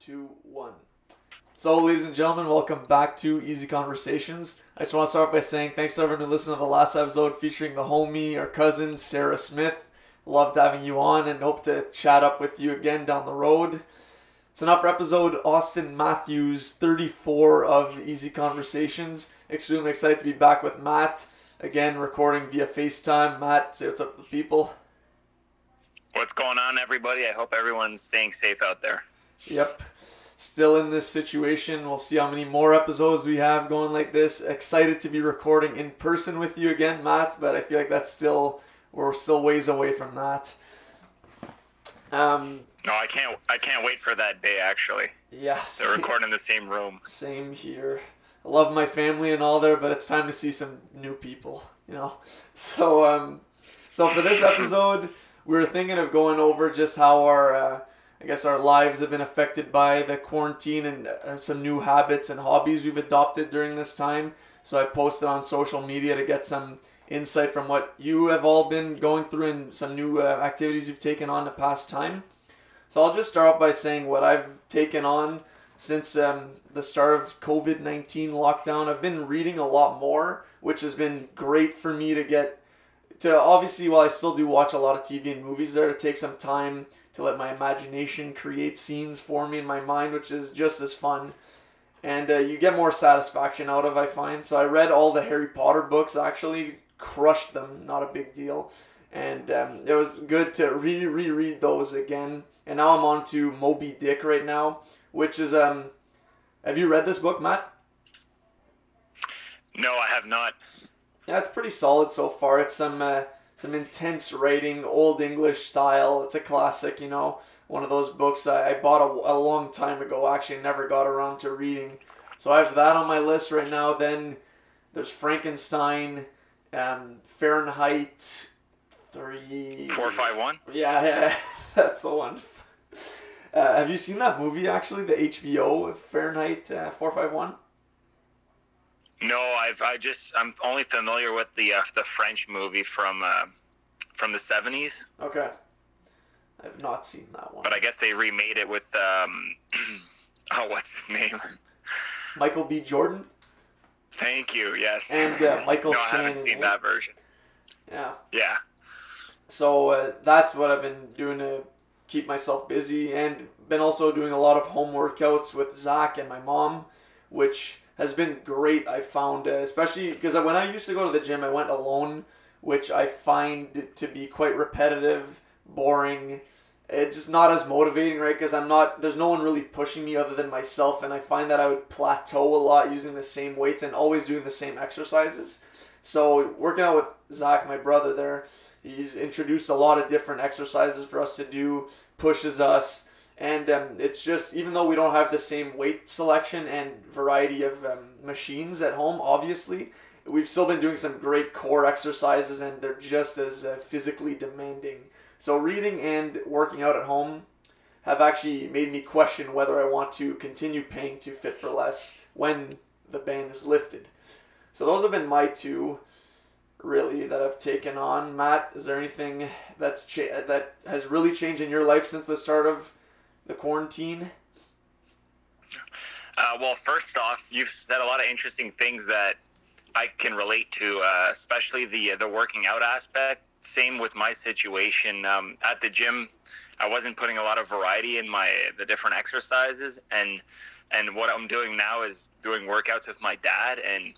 two, one. So, ladies and gentlemen, welcome back to Easy Conversations. I just want to start by saying thanks to everyone who listened to the last episode featuring the homie, our cousin, Sarah Smith. Loved having you on and hope to chat up with you again down the road. So, now for episode Austin Matthews 34 of Easy Conversations. Extremely excited to be back with Matt. Again, recording via FaceTime. Matt, say what's up to the people. What's going on, everybody? I hope everyone's staying safe out there. Yep. Still in this situation. We'll see how many more episodes we have going like this. Excited to be recording in person with you again, Matt, but I feel like that's still we're still ways away from that. Um No, I can't. I can't wait for that day. Actually, yes. they're recording in the same room. Same here. I love my family and all there, but it's time to see some new people, you know. So um so for this episode, we were thinking of going over just how our uh, I guess our lives have been affected by the quarantine and uh, some new habits and hobbies we've adopted during this time. So I posted on social media to get some insight from what you have all been going through and some new uh, activities you've taken on the past time. So I'll just start off by saying what I've taken on since um, the start of COVID 19 lockdown. I've been reading a lot more, which has been great for me to get to obviously, while I still do watch a lot of TV and movies there, to take some time to let my imagination create scenes for me in my mind, which is just as fun. And uh, you get more satisfaction out of, I find. So I read all the Harry Potter books, actually, crushed them, not a big deal. And um, it was good to re reread those again. And now I'm on to Moby Dick right now, which is, um, have you read this book, Matt? No, I have not. Yeah, it's pretty solid so far. It's some uh, some intense writing, old English style. It's a classic, you know, one of those books I, I bought a, a long time ago. Actually, never got around to reading. So I have that on my list right now. Then there's Frankenstein, um, Fahrenheit, three. Four five one. Yeah, yeah, that's the one. Uh, have you seen that movie actually, the HBO Fahrenheit uh, four five one? No, I've. I just. I'm only familiar with the uh, the French movie from uh, from the seventies. Okay. I have not seen that one. But I guess they remade it with um. oh, what's his name? Michael B. Jordan. Thank you. Yes. And uh, Michael no, I haven't seen that version. Yeah. Yeah. So uh, that's what I've been doing to keep myself busy, and been also doing a lot of home workouts with Zach and my mom, which has been great. I found, uh, especially because when I used to go to the gym, I went alone, which I find to be quite repetitive, boring. It's just not as motivating, right? Because I'm not. There's no one really pushing me other than myself, and I find that I would plateau a lot using the same weights and always doing the same exercises. So working out with Zach, my brother, there, he's introduced a lot of different exercises for us to do, pushes us, and um, it's just even though we don't have the same weight selection and variety of um, machines at home, obviously, we've still been doing some great core exercises, and they're just as uh, physically demanding. So reading and working out at home have actually made me question whether I want to continue paying to Fit4Less when the ban is lifted. So those have been my two really that I've taken on. Matt, is there anything that's cha- that has really changed in your life since the start of the quarantine? Uh, well, first off, you've said a lot of interesting things that I can relate to, uh, especially the the working out aspect. Same with my situation um, at the gym. I wasn't putting a lot of variety in my the different exercises, and and what I'm doing now is doing workouts with my dad, and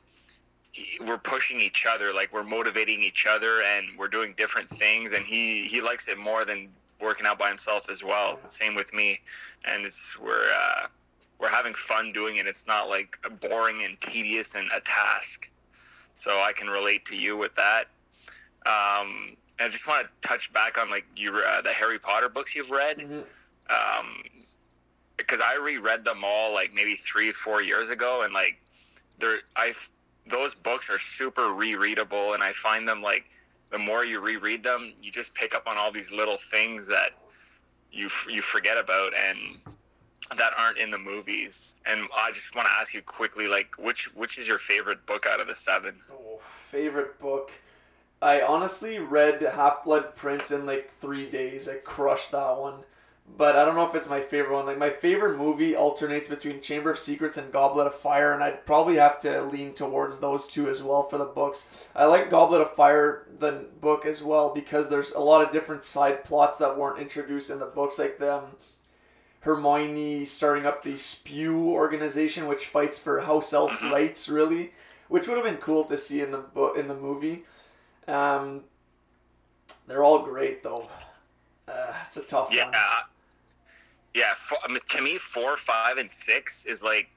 he, we're pushing each other, like we're motivating each other, and we're doing different things, and he he likes it more than working out by himself as well. Same with me, and it's we're. Uh, we're having fun doing it. It's not like boring and tedious and a task. So I can relate to you with that. Um, I just want to touch back on like you uh, the Harry Potter books you've read. Mhm. Um, because I reread them all like maybe three, four years ago, and like they're I those books are super rereadable, and I find them like the more you reread them, you just pick up on all these little things that you you forget about and that aren't in the movies. And I just want to ask you quickly, like, which which is your favorite book out of the seven? Oh, favorite book. I honestly read Half Blood Prince in like three days. I crushed that one. But I don't know if it's my favorite one. Like my favorite movie alternates between Chamber of Secrets and Goblet of Fire, and I'd probably have to lean towards those two as well for the books. I like Goblet of Fire, the book as well, because there's a lot of different side plots that weren't introduced in the books, like them. Hermione starting up the Spew organization, which fights for house elf rights, really, which would have been cool to see in the book in the movie. Um, they're all great though. Uh, it's a tough Yeah, one. Yeah. I mean, to me, four, five, and six is like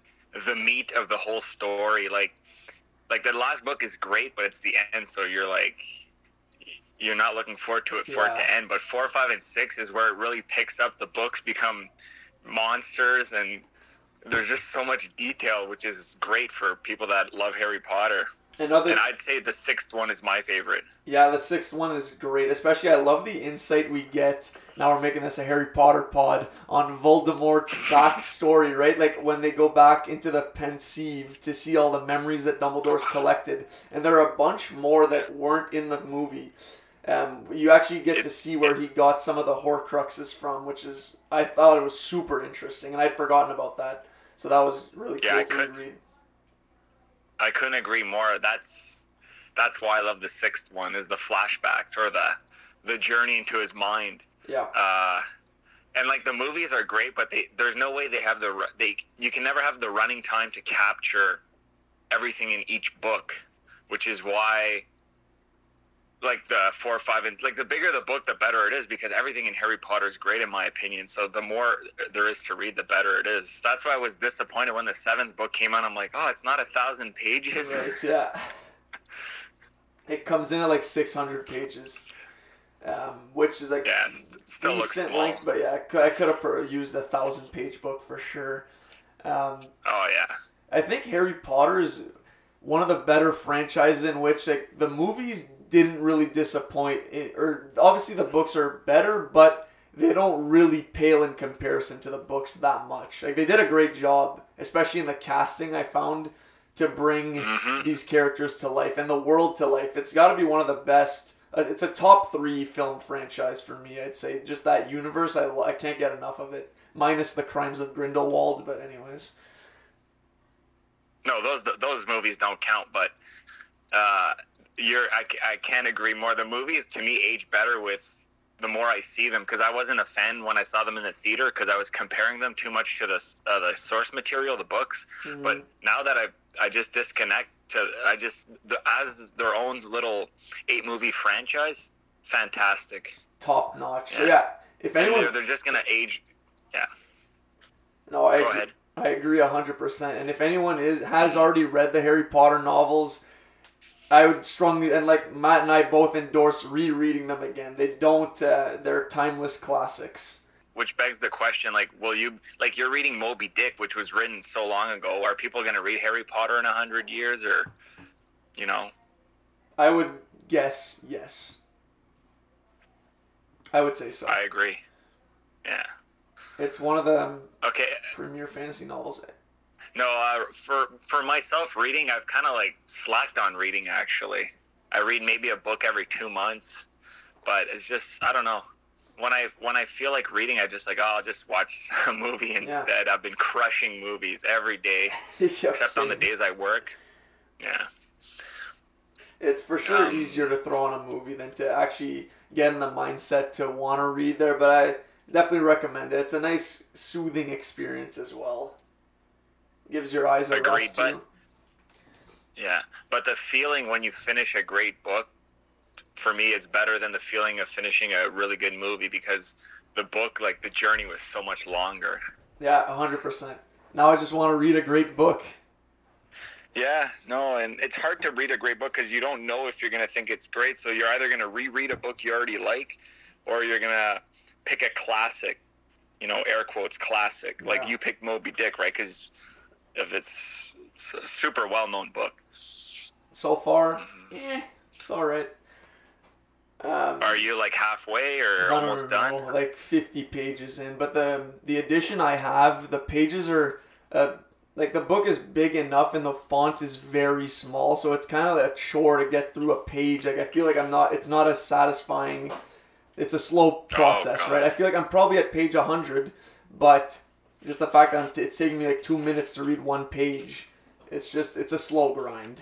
the meat of the whole story. Like, like the last book is great, but it's the end, so you're like, you're not looking forward to it for it to end. But four, five, and six is where it really picks up. The books become monsters, and there's just so much detail, which is great for people that love Harry Potter. Another And I'd say the sixth one is my favorite. Yeah, the sixth one is great. Especially, I love the insight we get. Now we're making this a Harry Potter pod on Voldemort's backstory, right? Like when they go back into the Pensieve to see all the memories that Dumbledore's collected, and there are a bunch more that weren't in the movie. Um, you actually get to see where he got some of the Horcruxes from, which is I thought it was super interesting, and I'd forgotten about that. So that was really Yeah, cool I to could- read. I couldn't agree more. That's that's why I love the sixth one is the flashbacks or the the journey into his mind. Yeah. Uh, and like the movies are great, but they there's no way they have the they you can never have the running time to capture everything in each book, which is why like the four, or five, and like the bigger the book, the better it is because everything in Harry Potter is great in my opinion. So the more there is to read, the better it is. That's why I was disappointed when the seventh book came out. I'm like, oh, it's not a thousand pages. Right, yeah. It comes in at like 600 pages, um, which is like Yeah, still looks decent length, but yeah, I could, I could have used a thousand page book for sure. Um, Oh yeah, I think Harry Potter is one of the better franchises in which like the movies didn't really disappoint. It, or obviously the books are better, but they don't really pale in comparison to the books that much. Like they did a great job, especially in the casting. I found to bring Mhm. these characters to life and the world to life. It's got to be one of the best. uh, It's a top three film franchise for me. I'd say just that universe. I, I can't get enough of it. Minus the Crimes of Grindelwald, but anyways. no, those those movies don't count. But uh, you're I, I can't agree more. The movies to me age better with the more I see them because I wasn't a fan when I saw them in the theater because I was comparing them too much to the uh, the source material, the books. Mhm. But now that I I just disconnect to I just the, as their own little eight movie franchise, fantastic. top notch. Yeah. Yeah. If anyone, they're, they're just gonna age. Yeah. No, I Go agree, ahead. I agree hundred percent. And if anyone is has already read the Harry Potter novels, I would strongly and like Matt and I both endorse rereading them again. They don't. Uh, they're timeless classics. which begs the question like will you like you're reading moby dick which was written so long ago are people going to read harry potter in a hundred years or you know I would guess yes. I would say so. i agree yeah It's one of the okay premier fantasy novels. No uh, for for myself reading i've kind of like slacked on reading actually. I read maybe a book every two months but it's just i don't know. When i when i feel like reading i just like oh i'll just watch a movie instead. I've been crushing movies every day except on the days i work. Yeah. It's for sure Um, easier to throw on a movie than to actually get in the mindset to want to read there, but I definitely recommend it. It's a nice soothing experience as well. Gives your eyes a Agreed, rest but- Yeah, but the feeling when you finish a great book, for me, is better than the feeling of finishing a really good movie because the book, like the journey, was so much longer. Yeah, hundred percent. Now I just want to read a great book. Yeah, no, and it's hard to read a great book because you don't know if you're gonna think it's great. So you're either gonna reread a book you already like, or you're gonna pick a classic, you know, air quotes classic. Like you picked Moby Dick, right? Because if it's, it's a super well-known book. So far, Mm-hmm. eh, it's all right. Um, Are you like halfway or almost done? Like fifty pages in, but the the edition I have, the pages are, uh, like the book is big enough and the font is very small, so it's kind of a chore to get through a page. Like I feel like I'm not. It's not as satisfying it's a slow process, God. right? I feel like I'm probably at page 100, but just the fact that it's taking me like two minutes to read one page, it's just it's a slow grind.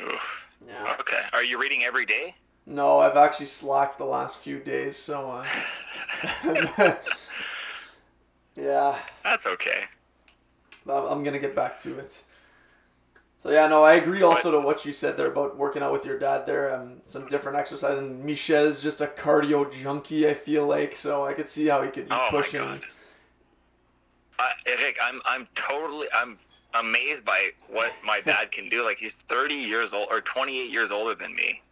Oof. Yeah. Okay. Are you reading every day? No, I've actually slacked the last few days, so uh, yeah, That's okay. I'm gonna get back to it. So yeah, no, I agree also to what you said there about working out with your dad there. Um, some different exercise, and Michel is just a cardio junkie. I feel like so I could see how he could be Oh pushing. I, Rick, I'm I'm totally I'm amazed by what my dad can do. Like he's 30 years old or 28 years older than me,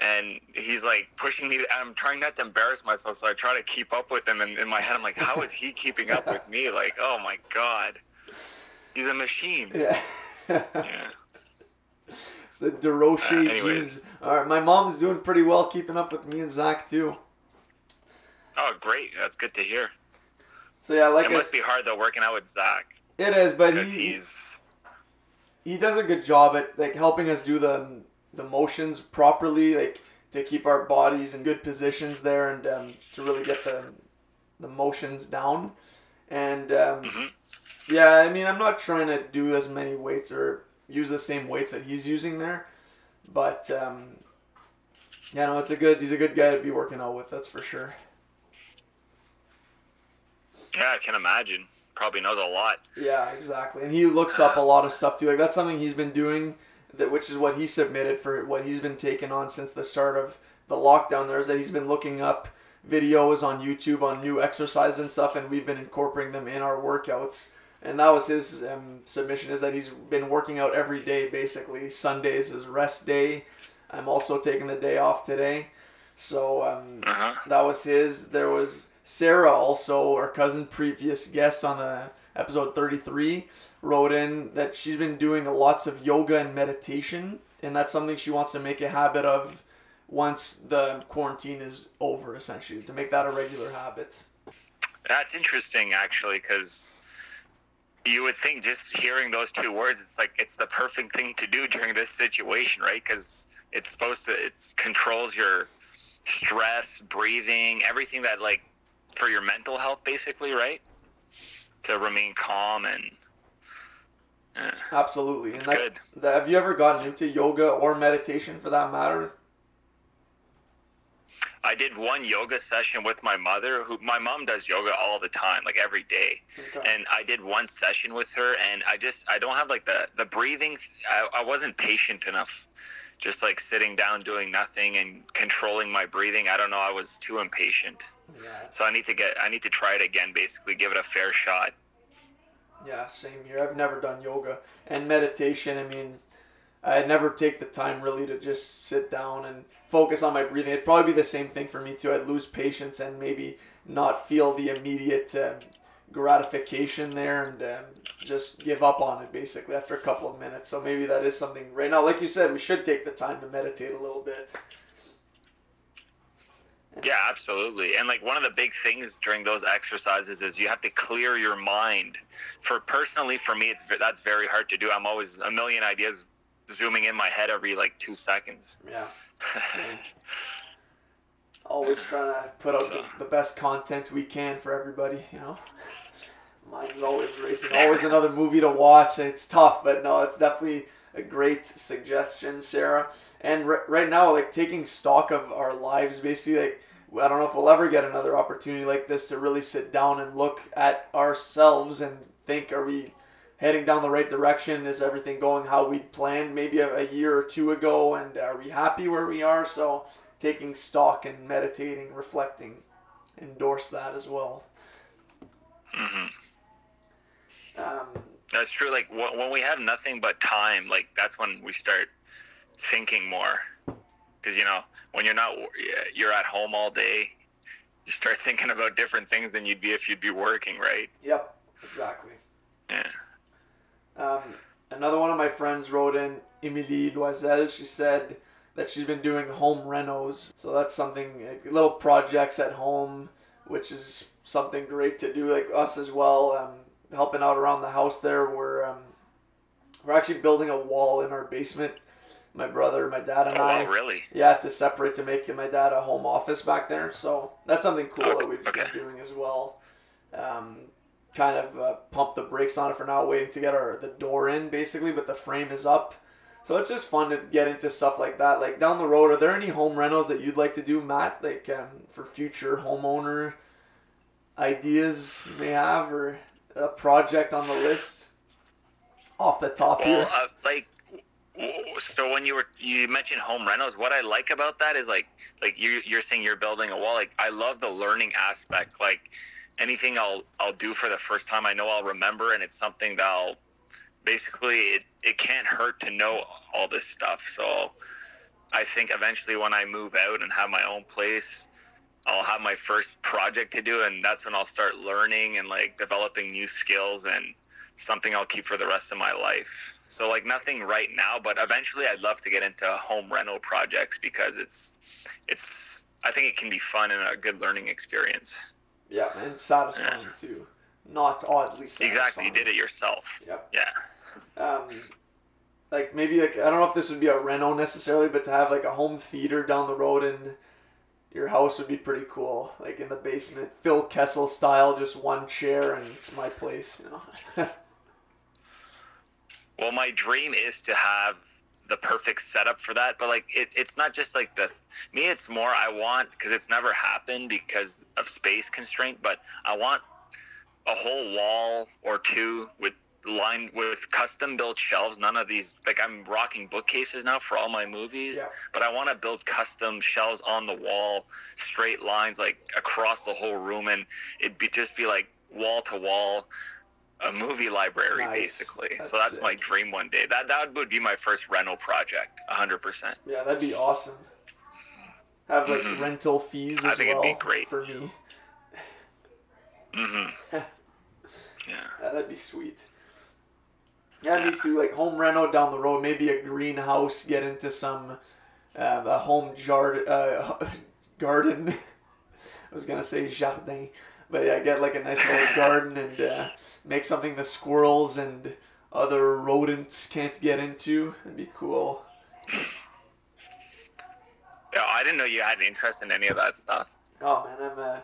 and he's like pushing me. I'm trying not to embarrass myself, so I try to keep up with him. And in my head, I'm like, how is he keeping up with me? Like, oh my god, he's a machine. Yeah. Yeah. it's the DeRoche Uh, anyways. All right, my mom's doing pretty well, keeping up with me and Zach too. Oh, great. That's good to hear. So yeah, like It must be hard though working out with Zach it is, but he, he's he does a good job at like helping us do the the motions properly, like to keep our bodies in good positions there and um, to really get the the motions down. And um, Mhm. yeah, I mean, I'm not trying to do as many weights or use the same weights that he's using there, but um, yeah, no, it's a good. He's a good guy to be working out with. That's for sure. Yeah. I can imagine. Probably knows a lot. Yeah, exactly. And he looks up a lot of stuff too. Like that's something he's been doing, that which is what he submitted for what he's been taking on since the start of the lockdown. There is that he's been looking up videos on YouTube on new exercises and stuff, and we've been incorporating them in our workouts. And that was his um, submission is that he's been working out every day basically. Sunday is his rest day. I'm also taking the day off today, so um, Uh-huh. that was his. There was Sarah also, our cousin, previous guest on the episode 33, wrote in that she's been doing lots of yoga and meditation, and that's something she wants to make a habit of once the quarantine is over, essentially, to make that a regular habit. That's interesting, actually, because you would think just hearing those two words, it's like it's the perfect thing to do during this situation, right? Because it's supposed to, it controls your stress, breathing, everything that like for your mental health, basically, right? To remain calm and uh, Absolutely. And It's that, good. that- have you ever gotten into yoga or meditation for that matter? I did one yoga session with my mother, who my mom does yoga all the time, like every day. Okay. and I did one session with her, and I just I don't have like the the breathing. I, I wasn't patient enough, just like sitting down doing nothing and controlling my breathing. I don't know. I was too impatient, Yeah. so I need to get I need to try it again. Basically, give it a fair shot. Yeah, same here. I've never done yoga and meditation. I mean, I never take the time really to just sit down and focus on my breathing. It'd probably be the same thing for me too. I'd lose patience and maybe not feel the immediate um, gratification there and um, just give up on it basically after a couple of minutes. So maybe that is something right now. Like you said, we should take the time to meditate a little bit. Yeah, absolutely. And like one of the big things during those exercises is you have to clear your mind. For personally, for me, it's that's very hard to do. I'm always a million ideas zooming in my head every like two seconds. Yeah. Always trying to put out the, the best content we can for everybody, you know. Mine's always racing. Always another movie to watch. It's tough, but no, it's definitely a great suggestion, Sarah. And r- right now, like taking stock of our lives, basically, like I don't know if we'll ever get another opportunity like this to really sit down and look at ourselves and think: Are we heading down the right direction? Is everything going how we planned maybe a year or two ago? And are we happy where we are? So taking stock and meditating, reflecting, endorse that as well. hmm Um, That's true. Like wh- when we have nothing but time, like that's when we start thinking more. Because you know, when you're not, you're at home all day. You start thinking about different things than you'd be if you'd be working, right? yep, exactly. Yeah. Um, another one of my friends wrote in, Emilie Loisel. She said that she's been doing home renos. So that's something, like, little projects at home, which is something great to do, like us as well. Um, helping out around the house there. We're, um, we're actually building a wall in our basement My brother, my dad, and Oh, I. really? Yeah, to separate to make my dad a home office back there. So that's something cool Okay, that we've been doing as well. Um, kind of uh, pump the brakes on it for now, waiting to get our the door in basically, but the frame is up. So it's just fun to get into stuff like that. Like down the road, are there any home rentals that you'd like to do, Matt? Like um, for future homeowner ideas you may have, or a project on the list off the top here. Well, uh, like, so when you were you mentioned home rentals, what I like about that is like like you you're saying you're building a wall. Like I love the learning aspect. Like anything I'll I'll do for the first time, I know I'll remember, and it's something that I'll basically it it can't hurt to know all this stuff. So I think eventually when I move out and have my own place. I'll have my first project to do, and that's when I'll start learning and like developing new skills and something I'll keep for the rest of my life. So like nothing right now, but eventually I'd love to get into home rental projects because it's it's I think it can be fun and a good learning experience. Yeah, and satisfying too. Not oddly satisfying. Exactly, you did it yourself. Yep. Yeah. um, like maybe like I don't know if this would be a reno necessarily, but to have like a home theater down the road in your house would be pretty cool. Like in the basement, Phil Kessel style, just one chair and it's my place. You know. Well, my dream is to have the perfect setup for that, but like it, it's not just like the me. It's more I want because it's never happened because of space constraint. But I want a whole wall or two with lined with custom built shelves. None of these like I'm rocking bookcases now for all my movies, Yeah. but I want to build custom shelves on the wall, straight lines like across the whole room, and it'd be just be like wall to wall. A movie library, Nice. basically. That's so that's sick. my dream one day. That that would be my first rental project, hundred percent. yeah, that'd be awesome. Have like Mhm. rental fees I think it'd be great. for me. Hmm Yeah. Yeah, that'd be sweet. Yeah, me too. Like home reno down the road, maybe a greenhouse. Get into some uh, a home jar uh, garden. I was gonna say jardin, but yeah, get like a nice little garden and uh, make something the squirrels and other rodents can't get into. That'd be cool. Yeah, I didn't know you had an interest in any of that stuff. Oh man, I'm a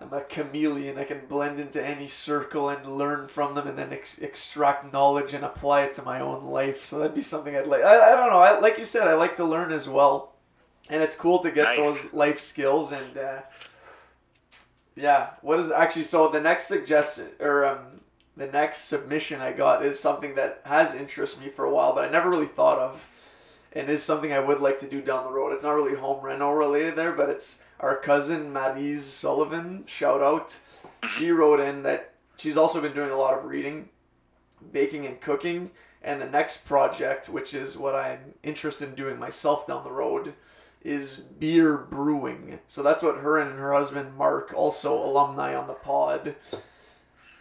I'm a chameleon. I can blend into any circle and learn from them, and then ex- extract knowledge and apply it to my own life. So that'd be something I'd like. I, I don't know. I, like you said, I like to learn as well, and it's cool to get Nice. those life skills. And uh, yeah, what is actually so the next suggestion or um the next submission I got is something that has interested me for a while, but I never really thought of and is something I would like to do down the road. It's not really home reno related there, but it's our cousin Maddie's Sullivan. Shout out. She wrote in that she's also been doing a lot of reading, baking, and cooking. And the next project, which is what I'm interested in doing myself down the road, is beer brewing. So that's what her and her husband Mark, also alumni on the pod,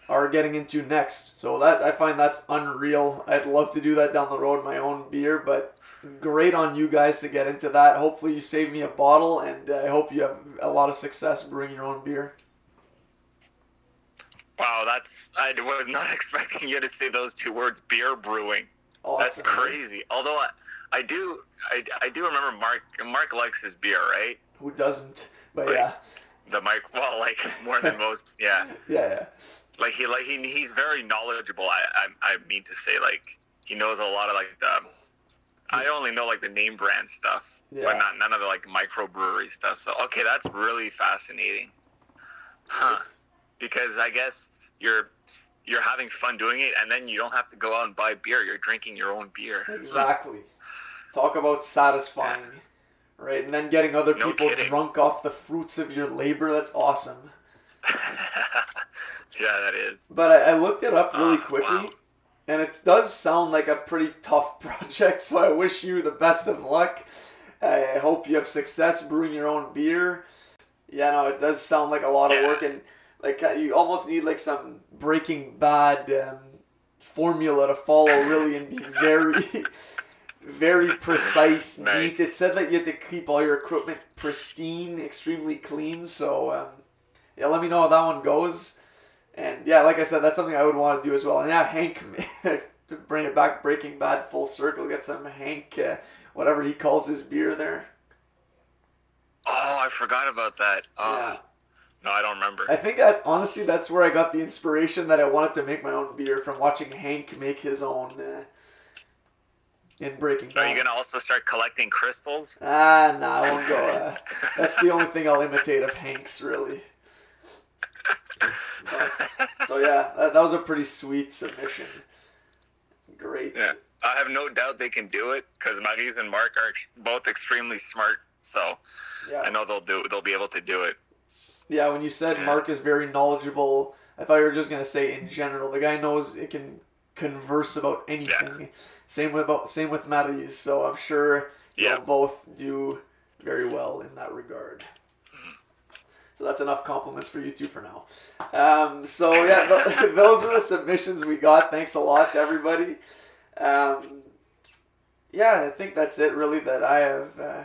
are getting into next. So that I find that's unreal. I'd love to do that down the road, my own beer, but great on you guys to get into that. Hopefully you save me a bottle, and I hope you have a lot of success brewing your own beer. Wow, that's I was not expecting you to say those two words, beer brewing. That's crazy. Although I, I do I, I do remember Mark Mark likes his beer, right? Who doesn't? But Right. yeah, The Mike well, like more than most. Yeah. yeah, yeah. Like he like he, he's very knowledgeable. I, I I mean to say like he knows a lot of like the I only know like the name brand stuff, Yeah. but not none of the like microbrewery stuff. So okay, that's really fascinating. Huh. Because I guess you're you're having fun doing it and then you don't have to go out and buy beer. You're drinking your own beer. Exactly. Talk about satisfying, right? And then getting other No people kidding. drunk off the fruits of your labor. That's awesome. yeah, that is. But I, I looked it up really Ah, quickly, wow. And it does sound like a pretty tough project. So I wish you the best of luck. I hope you have success brewing your own beer. Yeah, no, it does sound like a lot of work, and like uh, you almost need like some Breaking Bad um, formula to follow, really, and be very, very precise, Nice. neat. It said that you had to keep all your equipment pristine, extremely clean. So um, yeah, let me know how that one goes. And yeah, like I said, that's something I would want to do as well. And yeah, Hank, to bring it back, Breaking Bad full circle. Get some Hank, uh, whatever he calls his beer there. Oh, I forgot about that. Oh, Yeah. No, I don't remember. I think that honestly, that's where I got the inspiration that I wanted to make my own beer from watching Hank make his own uh, in Breaking Are you gonna also start collecting crystals? Ah, nah, I won't go. Uh, that's the only thing I'll imitate of Hank's, really. So yeah, that, that was a pretty sweet submission. Great. Yeah, I have no doubt they can do it because Maurice and Mark are both extremely smart. So Yeah. I know they'll do. They'll be able to do it. Yeah, when you said Mark is very knowledgeable, I thought you were just gonna say in general. The guy knows it can converse about anything. Same with about same with Maris, so I'm sure Yeah. they'll both do very well in that regard. So that's enough compliments for you two for now. Um, so yeah, th- those were the submissions we got. Thanks a lot to everybody. Um, yeah, I think that's it really that I have uh,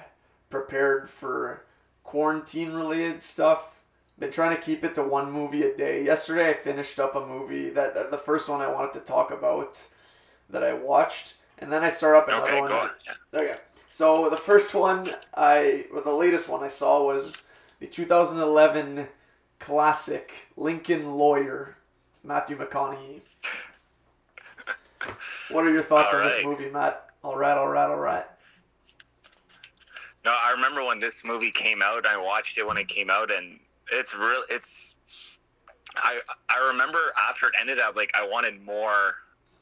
prepared for quarantine related stuff. Been trying to keep it to one movie a day. Yesterday I finished up a movie that, that the first one I wanted to talk about that I watched, and then I start up another Okay, one. go on. Yeah. Okay. So the first one I, well, the latest one I saw was the 2011 classic Lincoln Lawyer, Matthew McConaughey. What are your thoughts on this movie, Matt? All right, all right, all right. No, I remember when this movie came out. I watched it when it came out, and it's real. It's. I I remember after it ended up like I wanted more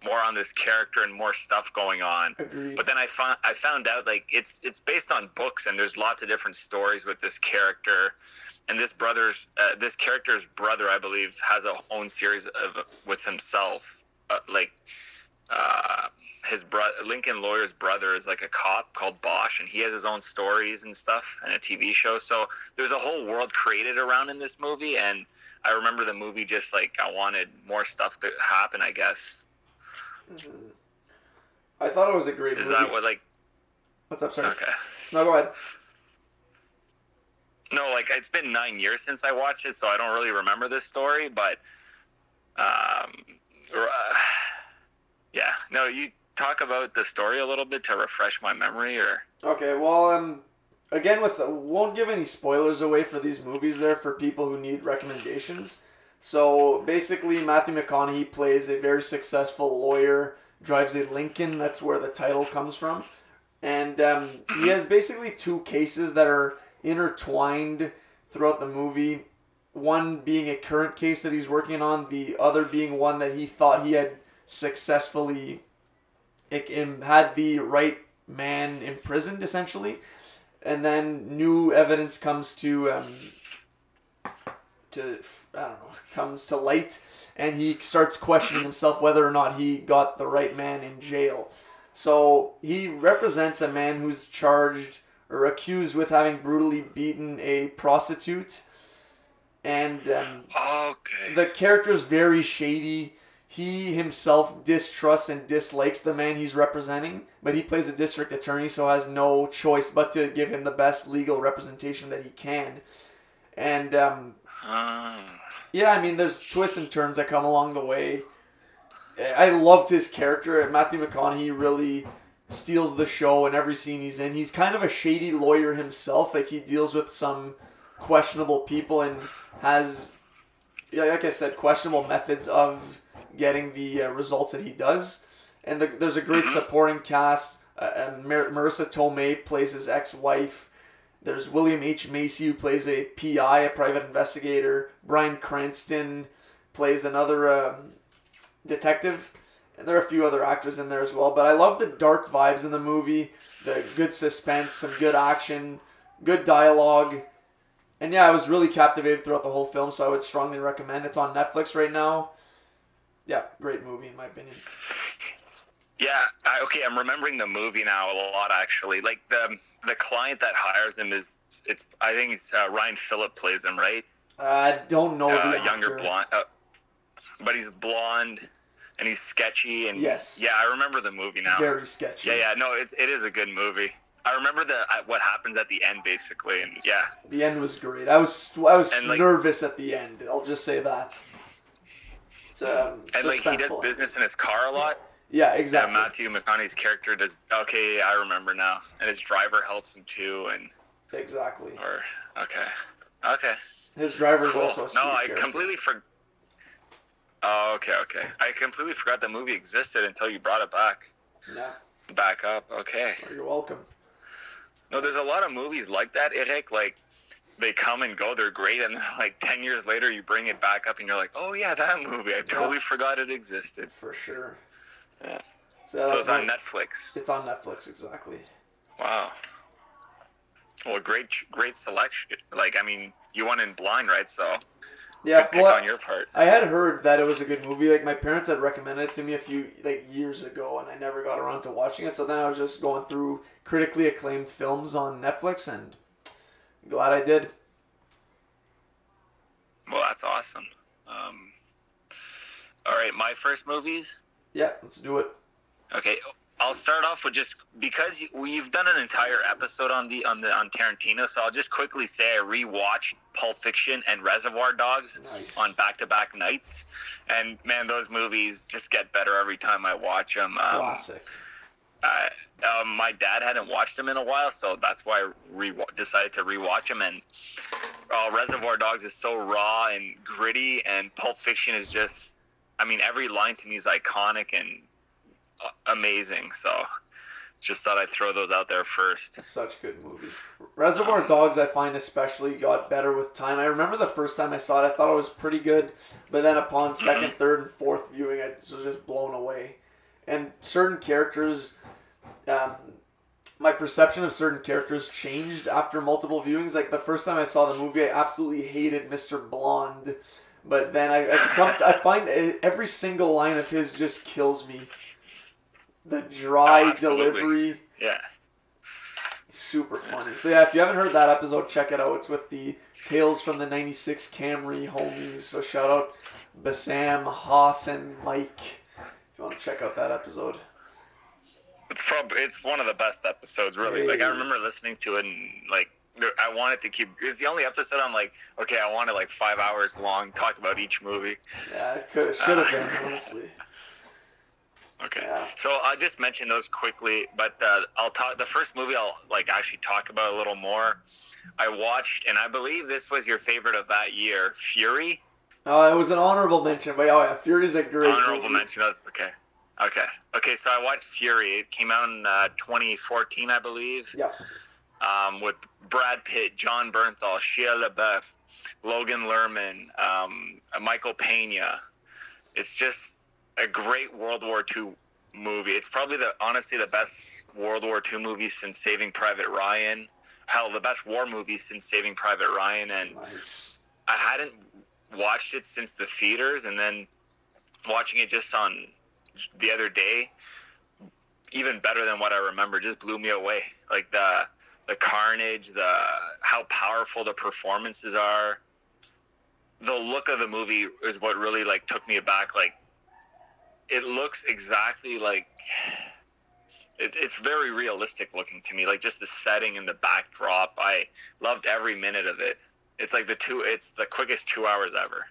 more on this character and more stuff going on. Agreed. But then I found I found out like it's it's based on books and there's lots of different stories with this character, and this brother's uh, this character's brother I believe has a own series of with himself, uh, like uh, his brother Lincoln Lawyer's brother is like a cop called Bosch, and he has his own stories and stuff and a TV show. So there's a whole world created around in this movie, and I remember the movie just like I wanted more stuff to happen. I guess. I thought it was a great is movie. that what like What's up, sir? okay. No, go ahead. No, like it's been nine years since I watched it, so I don't really remember this story. But, um, uh, yeah, no, you talk about the story a little bit to refresh my memory, or Okay, well, um, again, with won't give any spoilers away for these movies there for people who need recommendations. So basically, Matthew McConaughey plays a very successful lawyer, drives a Lincoln. That's where the title comes from, and um, he has basically two cases that are intertwined throughout the movie. One being a current case that he's working on, the other being one that he thought he had successfully had the right man imprisoned essentially and then new evidence comes to um, to I don't know comes to light and he starts questioning himself whether or not he got the right man in jail so he represents a man who's charged or accused with having brutally beaten a prostitute and um, okay, the character is very shady. He himself distrusts and dislikes the man he's representing, but he plays a district attorney, so has no choice but to give him the best legal representation that he can. And um, um, yeah, I mean, there's twists and turns that come along the way. I loved his character. Matthew McConaughey really steals the show in every scene he's in. He's kind of a shady lawyer himself. Like he deals with some questionable people and has, yeah, like I said, questionable methods of getting the uh, results that he does. And the, there's a great supporting cast. Uh, uh, Mar- Marisa Tomei plays his ex-wife. There's William H. Macy who plays a PI, a private investigator. Bryan Cranston plays another um, detective. And there are a few other actors in there as well. But I love the dark vibes in the movie, the good suspense, some good action, good dialogue. And yeah, I was really captivated throughout the whole film, so I would strongly recommend. It's on Netflix right now. Yeah, great movie in my opinion. Yeah, I, okay, I'm remembering the movie now a lot actually. Like the the client that hires him is it's I think it's uh, Ryan Phillippe plays him, right? I don't know uh, the younger blonde, uh, but he's blonde and he's sketchy and Yes. yeah, I remember the movie now. Very sketchy. Yeah, yeah, no, it's, it is a good movie. I remember the uh, what happens at the end basically, and yeah, The end was great. I was I was And, like- nervous at the end. I'll just say that. It's, um, and like he does business in his car a lot. Yeah, Yeah, exactly. Matthew McConaughey's character does. Okay, I remember now. And his driver helps him too, and Exactly. or okay, okay. His driver's Cool. also No, I character. completely for. Oh, okay, okay. I completely forgot the movie existed until you brought it back, Yeah, back up. Okay. well, you're welcome. No, there's a lot of movies like that, Eric. Like, they come and go, they're great, and then like ten years later, you bring it back up, and you're like, oh yeah, that movie. I totally forgot it existed. For sure. Yeah. So, So it's on Netflix. It's on Netflix, exactly. Wow. Well, great, great selection. Like, I mean, you went in blind, right? So Yeah, good pick well, on your part. I had heard that it was a good movie. Like my parents had recommended it to me a few like years ago, and I never got around to watching it. So then I was just going through critically acclaimed films on Netflix, and glad I did. Well, that's awesome. Um, all right, my first movies. Yeah, let's do it. Okay, I'll start off with just because you, we've done an entire episode on the on the on Tarantino, so I'll just quickly say I rewatched Pulp Fiction and Reservoir Dogs Nice. on back-to-back nights, and man, those movies just get better every time I watch them. Um, Classic. I, um, my dad hadn't watched them in a while, so that's why I re- decided to rewatch them. And uh, Reservoir Dogs is so raw and gritty, and Pulp Fiction is just, I mean, every line to me is iconic and uh, amazing. So just thought I'd throw those out there first. Such good movies. Reservoir Dogs, I find especially got better with time. I remember the first time I saw it, I thought it was pretty good, but then upon second, third, and fourth viewing, I was just blown away. And certain characters, um, my perception of certain characters changed after multiple viewings. Like the first time I saw the movie, I absolutely hated Mr. Blonde, but then I I, come, I find e- every single line of his just kills me. The dry Oh, delivery Yeah. super funny. So yeah, if you haven't heard that episode, check it out. It's with the Tales from the '96 Camry homies. So shout out Bassam, Haas, and Mike. If you want to check out that episode. It's probably it's one of the best episodes, really. Like I remember listening to it and like I wanted to keep. It's the only episode I'm like, okay, I want it like five hours long, talk about each movie. Yeah, it could should have been honestly. Okay. Yeah. So I'll just mention those quickly, but uh, I'll talk. The first movie I'll like actually talk about a little more. I watched, and I believe this was your favorite of that year, Fury. Uh, it was an honorable mention, but oh yeah, Fury's a great Honorable movie. mention. That's okay. Okay. Okay. So I watched Fury. It came out in uh, 2014, I believe. Yeah, um, with Brad Pitt, Jon Bernthal, Shia LaBeouf, Logan Lerman, um, Michael Pena. It's just a great World War II movie. It's probably the honestly the best World War II movie since Saving Private Ryan. Hell, the best war movie since Saving Private Ryan, and nice. I hadn't watched it since the theaters, and then watching it just on the other day, even better than what I remember, just blew me away. Like the the carnage, the how powerful the performances are. The look of the movie is what really like took me aback. Like it looks exactly like it, it's very realistic looking to me. Like just the setting and the backdrop, I loved every minute of it. It's like the two. It's the quickest two hours ever.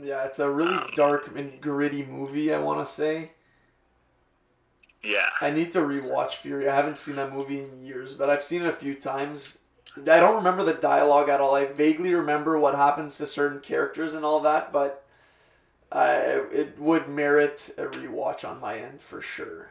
Yeah, it's a really Um, dark and gritty movie. I want to say. Yeah. I need to rewatch Fury. I haven't seen that movie in years, but I've seen it a few times. I don't remember the dialogue at all. I vaguely remember what happens to certain characters and all that, but I, it would merit a rewatch on my end for sure.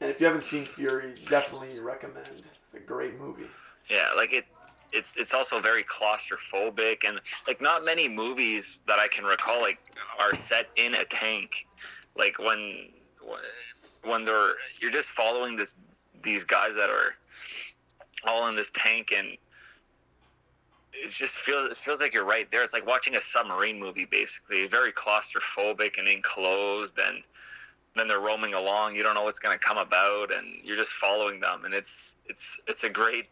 And if you haven't seen Fury, definitely recommend. It's a great movie. Yeah, like it. It's it's also very claustrophobic and like not many movies that I can recall like are set in a tank. Like when when they're you're just following this these guys that are all in this tank and it just feels it feels like you're right there. It's like watching a submarine movie basically. Very claustrophobic and enclosed and then they're roaming along. You don't know what's going to come about, and you're just following them. And it's it's it's a great,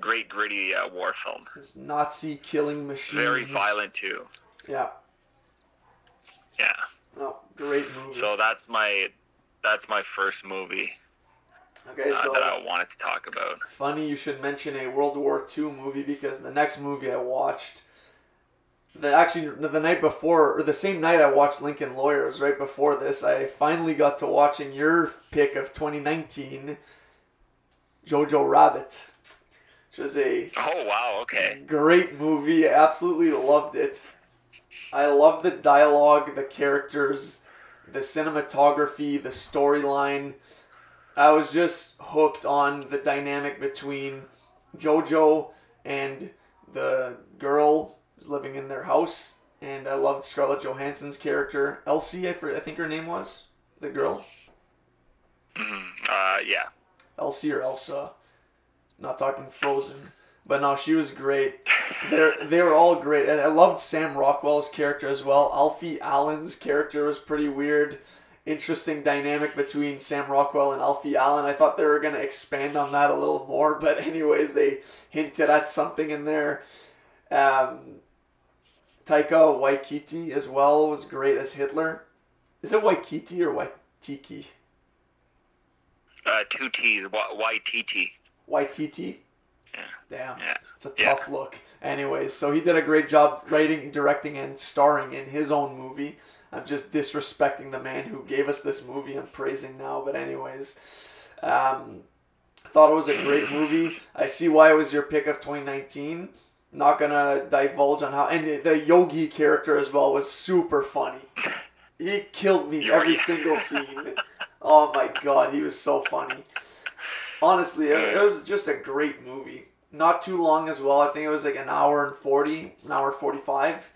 great gritty uh, war film. Nazi killing machines. Very violent too. Yeah. Yeah. No, great movie. So that's my that's my first movie okay, uh, so that I wanted to talk about. It's funny you should mention a World War II movie because the next movie I watched the actually the night before or the same night I watched Lincoln Lawyers right before this I finally got to watching your pick of 2019 Jojo Rabbit which was a Oh wow, okay. great movie I absolutely loved it I love the dialogue the characters the cinematography the storyline I was just hooked on the dynamic between Jojo and the girl living in their house, and I loved Scarlett Johansson's character, Elsie. I, for, I think her name was the girl, Mhm. Uh, yeah. Elsie or Elsa. Not talking Frozen, but no, she was great. They're they were all great, and I loved Sam Rockwell's character as well. Alfie Allen's character was pretty weird. Interesting dynamic between Sam Rockwell and Alfie Allen. I thought they were gonna expand on that a little more, but anyways, they hinted at something in there. Um, Taika Waititi as well was great as Hitler. Is it Waikiki or Waitiki? Uh, two T's. YTT. Waititi. Yeah. Damn, Yeah. it's a Yeah. tough look. Anyways, so he did a great job writing, directing, and starring in his own movie. I'm just disrespecting the man who gave us this movie. I'm praising now, but anyways, um, thought it was a great movie. I see why it was your pick of 2019. Not gonna divulge on how, and the Yorki character as well was super funny. He killed me every single scene. Oh my god, he was so funny. Honestly, it, was just a great movie. Not too long as well. I think it was like an hour and 40, an hour 45.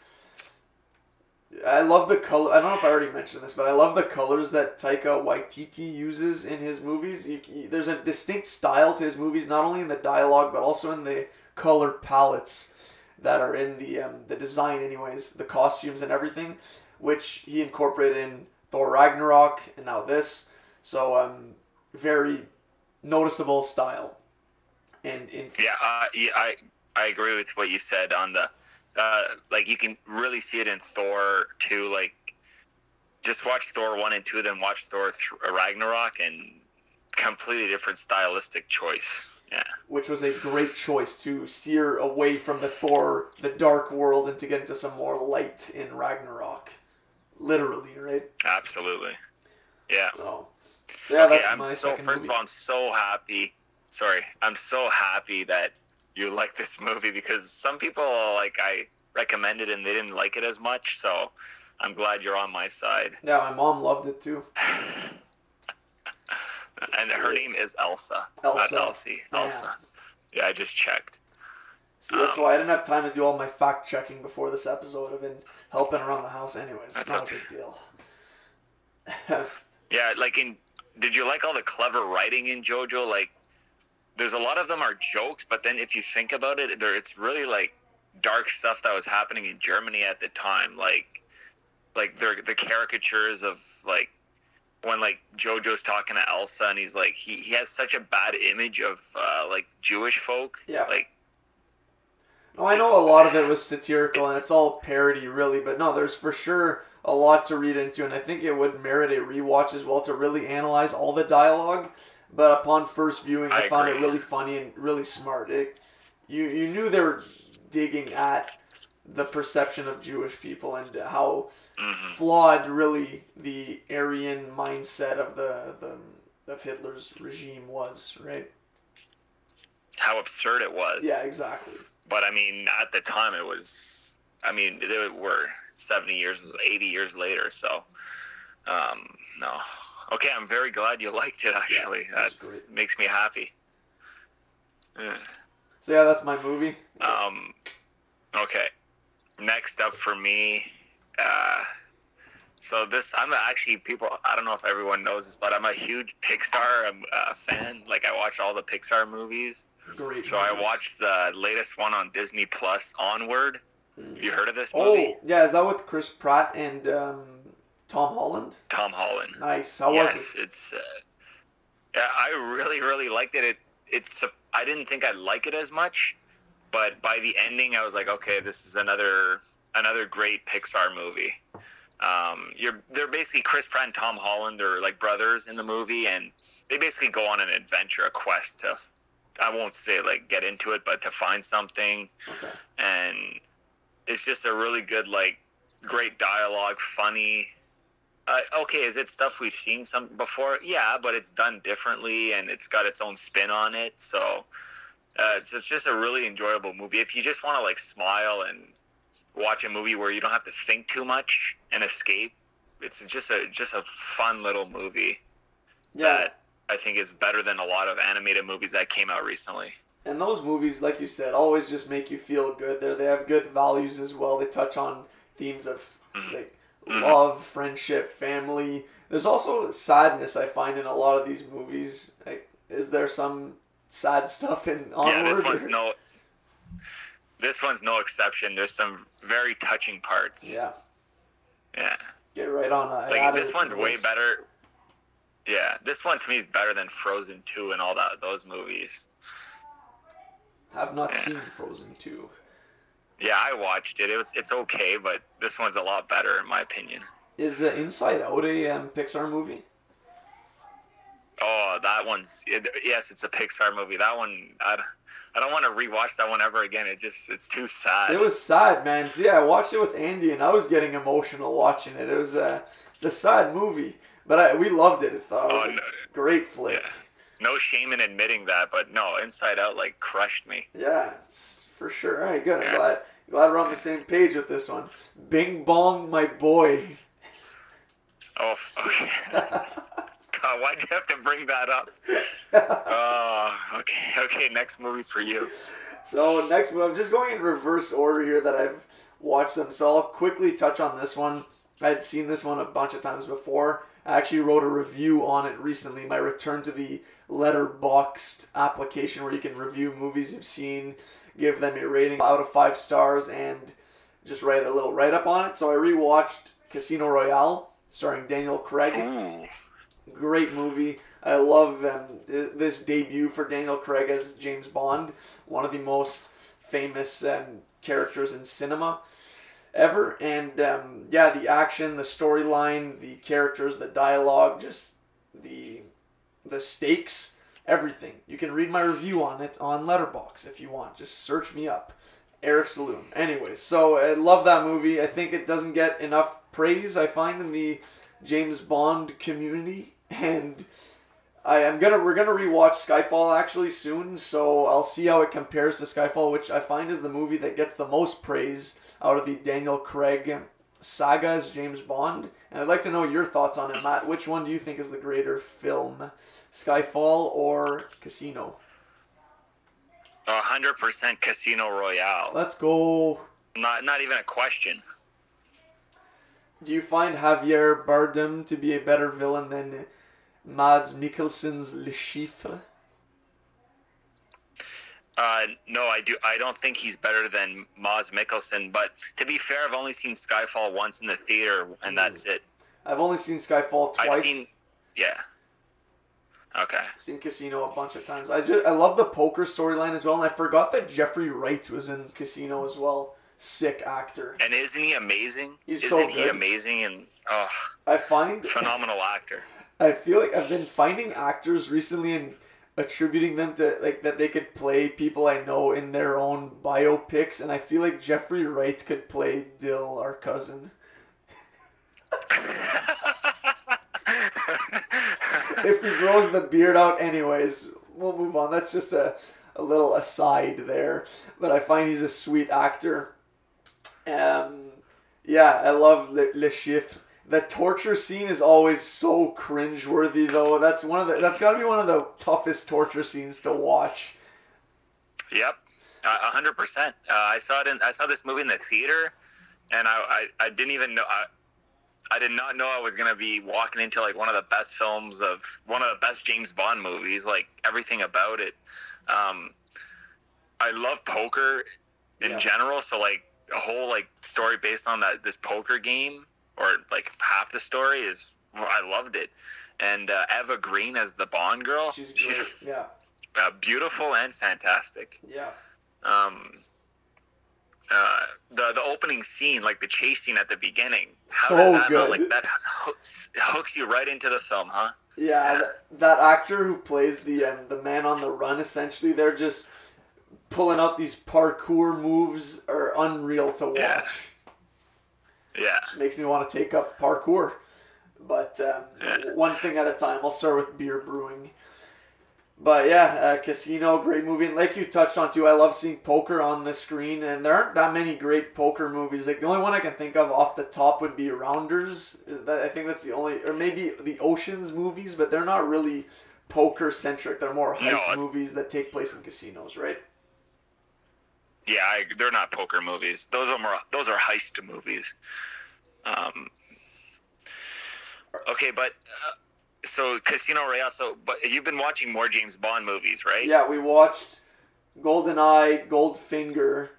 I love the color. I don't know if I already mentioned this, but I love the colors that Taika Waititi uses in his movies. There's a distinct style to his movies, not only in the dialogue but also in the color palettes that are in the um, the design, anyways, the costumes and everything, which he incorporated in Thor Ragnarok and now this. So um, very noticeable style. And in Yeah, uh, yeah, I I agree with what you said on the uh, like you can really see it in Thor too. Like just watch Thor one and two, then watch Thor th- Ragnarok, and completely different stylistic choice. Yeah, which was a great choice to steer away from the Thor, the dark world, and to get into some more light in Ragnarok. Literally, right? absolutely. Yeah. So yeah, okay, that's I'm my so second first movie. of all, I'm so happy. Sorry, I'm so happy that you like this movie because some people like I recommended and they didn't like it as much. So I'm glad you're on my side. yeah, my mom loved it too. and her name is Elsa, Elsa. not Elsie. Yeah. Elsa. Yeah, I just checked. See, that's Um, why I didn't have time to do all my fact checking before this episode. I've been helping around the house, anyways. It's not okay. a big deal. Yeah, like in. Did you like all the clever writing in JoJo? Like, there's a lot of them are jokes, but then if you think about it, there it's really like dark stuff that was happening in Germany at the time. Like, like the the caricatures of like when like JoJo's talking to Elsa and he's like he, he has such a bad image of uh, like Jewish folk. Yeah. Like No, I know a lot of it was satirical and it's all parody, really, but no, there's for sure a lot to read into, and I think it would merit a rewatch as well to really analyze all the dialogue. But upon first viewing, I, I found it really funny and really smart. It, you you knew they were digging at the perception of Jewish people and how mhm. flawed really the Aryan mindset of the, the of Hitler's regime was, right? how absurd it was. Yeah, exactly. but I mean, at the time, it was. I mean, they were seventy years, eighty years later. So, um, no. Okay, I'm very glad you liked it. Actually, was that makes me happy. Yeah. So yeah, that's my movie. Um, okay. Next up for me, uh, so this I'm actually people. I don't know if everyone knows this, but I'm a huge Pixar um, uh, fan. Like I watch all the Pixar movies. Great. So I watched the latest one on Disney Plus, Onward. Have you heard of this movie? Oh, yeah, is that with Chris Pratt and um, Tom Holland? Tom Holland. Nice. How yes, was it? it's. Uh, yeah, I really, really liked it. It, it's. I didn't think I'd like it as much, but by the ending, I was like, okay, this is another another great Pixar movie. Um, you're they're basically Chris Pratt and Tom Holland are like brothers in the movie, and they basically go on an adventure, a quest to. I won't say like get into it, but to find something Okay. and it's just a really good like great dialogue, funny. Uh, okay, is it stuff we've seen some before? Yeah, but it's done differently and it's got its own spin on it. So uh, it's, it's just a really enjoyable movie. If you just want to like smile and watch a movie where you don't have to think too much and escape, it's just a just a fun little movie Yeah. that I think is better than a lot of animated movies that came out recently. And those movies, like you said, always just make you feel good. There, they have good values as well. They touch on themes of mm-hmm. like love, friendship, family. There's also sadness I find in a lot of these movies. Like, is there some sad stuff in Onward? Yeah, this one's no. This one's no exception. There's some very touching parts. Yeah, Yeah. get right on. I Like this one's way better. Yeah, this one to me is better than Frozen Two and all that those movies. Have not seen Frozen two. Yeah, I watched it. It was it's okay, but this one's a lot better in my opinion. Is uh, Inside Out a um, Pixar movie? Oh, that one's it, yes, it's a Pixar movie. That one, I, I don't want to rewatch that one ever again. It just it's too sad. It was sad, man. See, I watched it with Andy, and I was getting emotional watching it. It was a, it's a sad movie, but I, we loved it. I thought it was Oh, a no. great flick. Yeah. No shame in admitting that, but no, Inside Out like crushed me. Yeah, it's for sure. All right, good. I'm glad, glad we're on the same page with this one. Bing Bong, my boy. Oh, okay. God, why'd you have to bring that up? Oh, okay, okay. Next movie for you. So next movie, I'm just going in reverse order here that I've watched them. So I'll quickly touch on this one. I had seen this one a bunch of times before. I actually wrote a review on it recently. My return to the Letterboxd application where you can review movies you've seen, give them a rating out of five stars, and just write a little write up on it. So I rewatched Casino Royale, starring Daniel Craig great movie. I love um, this debut for Daniel Craig as James Bond, one of the most famous um, characters in cinema ever. And um, yeah, the action, the storyline, the characters, the dialogue, just the the stakes, everything. You can read my review on it on Letterboxd if you want. Just search me up. Eric Saloon. Anyway, so I love that movie. I think it doesn't get enough praise, I find, in the James Bond community. And I am gonna we're gonna rewatch Skyfall actually soon, so I'll see how it compares to Skyfall, which I find is the movie that gets the most praise out of the Daniel Craig saga as James Bond. And I'd like to know your thoughts on it, Matt. Which one do you think is the greater film? Skyfall or Casino? a hundred percent Casino Royale. Let's go. Not not even a question. Do you find Javier Bardem to be a better villain than Mads Mikkelsen's Le Chiffre? Uh, no, I do. I don't think he's better than Mads Mikkelsen. But to be fair, I've only seen Skyfall once in the theater, and that's it. I've only seen Skyfall twice. I've seen, yeah. Okay. seen Casino a bunch of times. I just I love the poker storyline as well, and I forgot that Jeffrey Wright was in Casino as well. Sick actor. And isn't he amazing? He's isn't so he amazing? And oh, I find phenomenal actor. I feel like I've been finding actors recently and attributing them to like that they could play people I know in their own biopics, and I feel like Jeffrey Wright could play Dill, our cousin. if he grows the beard out anyways we'll move on. That's just a, a little aside there but i find he's a sweet actor. Um yeah i love le, le chiffre the torture scene is always so cringeworthy though that's one of the that's got to be one of the toughest torture scenes to watch Yep, a hundred percent. Uh, I saw it in. I saw this movie in the theater, and I, I, I didn't even know. I, I did not know I was gonna be walking into like one of the best films of one of the best James Bond movies. Like everything about it. Um, I love poker in Yeah. general, so like a whole like story based on that this poker game, or like half the story is. I loved it, and uh, Eva Green as the Bond girl. she's great yeah uh, beautiful and fantastic. yeah Um, uh, the the opening scene, like the chase scene at the beginning, how So does that good. like that hooks, hooks you right into the film, huh? Yeah, th- that actor who plays the um, the man on the run, essentially, they're just pulling out these parkour moves are unreal to watch. Yeah. Yeah. Makes me want to take up parkour. But um, one thing at a time. I'll start with beer brewing. But yeah, uh, Casino, great movie. And like you touched on too, I love seeing poker on the screen, and there aren't that many great poker movies. Like the only one I can think of off the top would be Rounders. I think that's the only, or maybe the Ocean's movies, but they're not really poker centric. They're more heist it's- movies that take place in casinos, right? Yeah, I, they're not poker movies. Those are more. Those are heist movies. Um, okay, but uh, so Casino Royale. So, but you've been watching more James Bond movies, right? Yeah, we watched GoldenEye, Goldfinger,